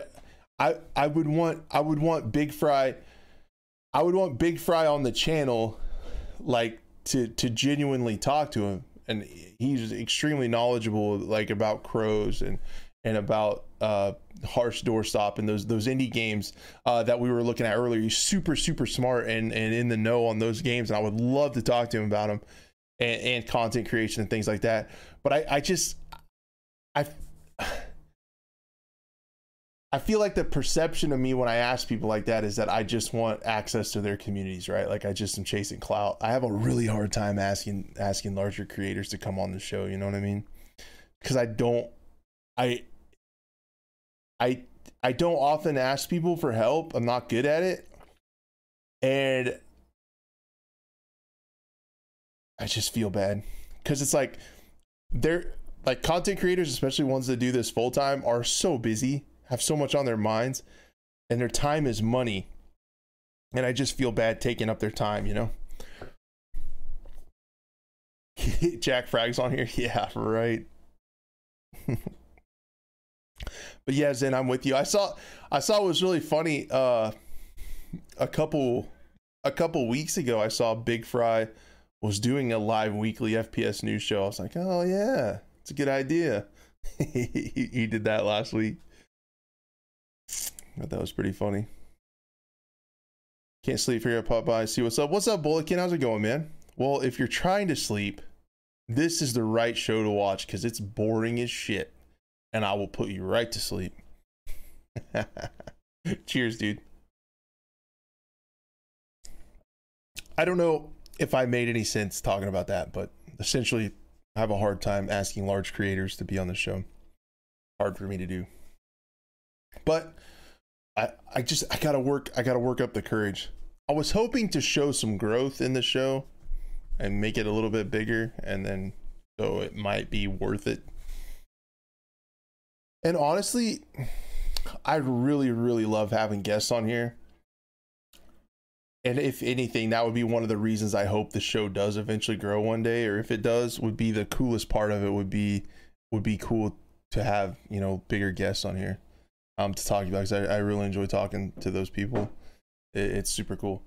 i i would want i would want big fry i would want big fry on the channel like to to genuinely talk to him. And he's extremely knowledgeable like about CROWZ and and about uh, harsh doorstop and those those indie games uh, that we were looking at earlier. He's super super smart and and in the know on those games, and I would love to talk to him about them. and, and content creation and things like that. But I, I just I I feel like the perception of me when I ask people like that is that I just want access to their communities, right? Like I just am chasing clout. I have a really hard time asking asking larger creators to come on the show, you know what I mean? Cuz I don't I I I don't often ask people for help. I'm not good at it. And I just feel bad cuz it's like they're like content creators, especially ones that do this full time, are so busy have so much on their minds and their time is money. And I just feel bad taking up their time, you know? JackFrags on here. Yeah, right. but yeah, Zen, I'm with you. I saw I saw it was really funny. Uh a couple a couple weeks ago I saw Big Fry was doing a live weekly FPS news show. I was like, oh yeah, it's a good idea. he, did that last week. That was pretty funny. Can't sleep, here out pop by, see what's up. What's up, Bulletkin? How's it going, man? Well, if you're trying to sleep, this is the right show to watch because it's boring as shit. And I will put you right to sleep. Cheers, dude. I don't know if I made any sense talking about that, but essentially, I have a hard time asking large creators to be on the show. Hard for me to do. But I, I just I gotta work I gotta work up the courage. I was hoping to show some growth in the show and make it a little bit bigger and then so it might be worth it. And honestly, I really, really love having guests on here. And if anything, that would be one of the reasons I hope the show does eventually grow one day, or if it does, would be the coolest part of it would be would be cool to have, you know, bigger guests on here um, to talk about because I, I really enjoy talking to those people. It, it's super cool.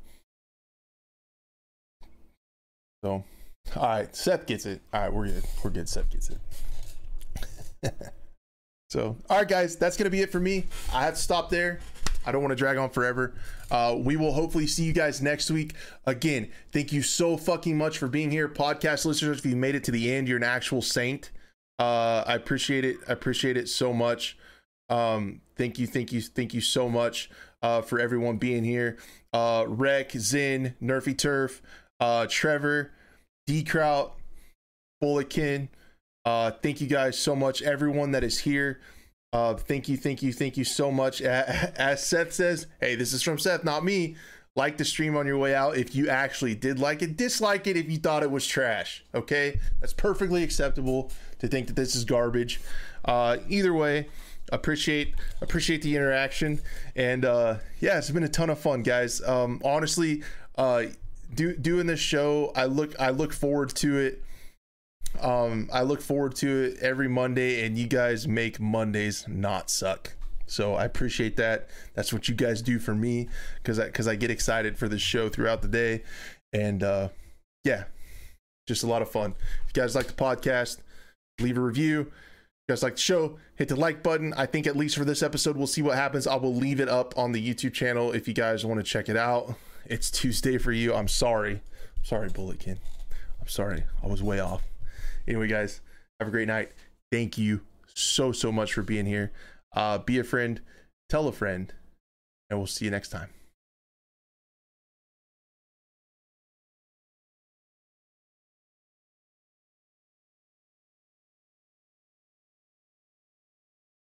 So, all right, Seth gets it. All right, we're good. We're good. Seth gets it. so, all right, guys, that's gonna be it for me. I have to stop there. I don't want to drag on forever. Uh, we will hopefully see you guys next week. Again, thank you so fucking much for being here, podcast listeners. If you made it to the end, you're an actual saint. Uh, I appreciate it. I appreciate it so much. Um, thank you, thank you, thank you so much uh, for everyone being here. Uh, Rec, Zin, Nerfy Turf, uh, Trevor, D Kraut, Bulletkin. Uh, thank you guys so much, everyone that is here. Uh, thank you, thank you, thank you so much. As Seth says, hey, this is from Seth, not me. Like the stream on your way out if you actually did like it. Dislike it if you thought it was trash. Okay, that's perfectly acceptable to think that this is garbage. Uh, either way, appreciate appreciate the interaction and uh yeah it's been a ton of fun guys um honestly uh do, doing this show i look i look forward to it um i look forward to it every monday and you guys make mondays not suck so i appreciate that that's what you guys do for me because i because i get excited for this show throughout the day and uh yeah just a lot of fun if you guys like the podcast leave a review If you guys like the show, hit the like button. I think at least for this episode, we'll see what happens. I will leave it up on the YouTube channel if you guys want to check it out. It's Tuesday for you. I'm sorry. I'm sorry, Bulletkin. I'm sorry. I was way off. Anyway, guys, have a great night. Thank you so, so much for being here. Uh, be a friend, tell a friend, and we'll see you next time.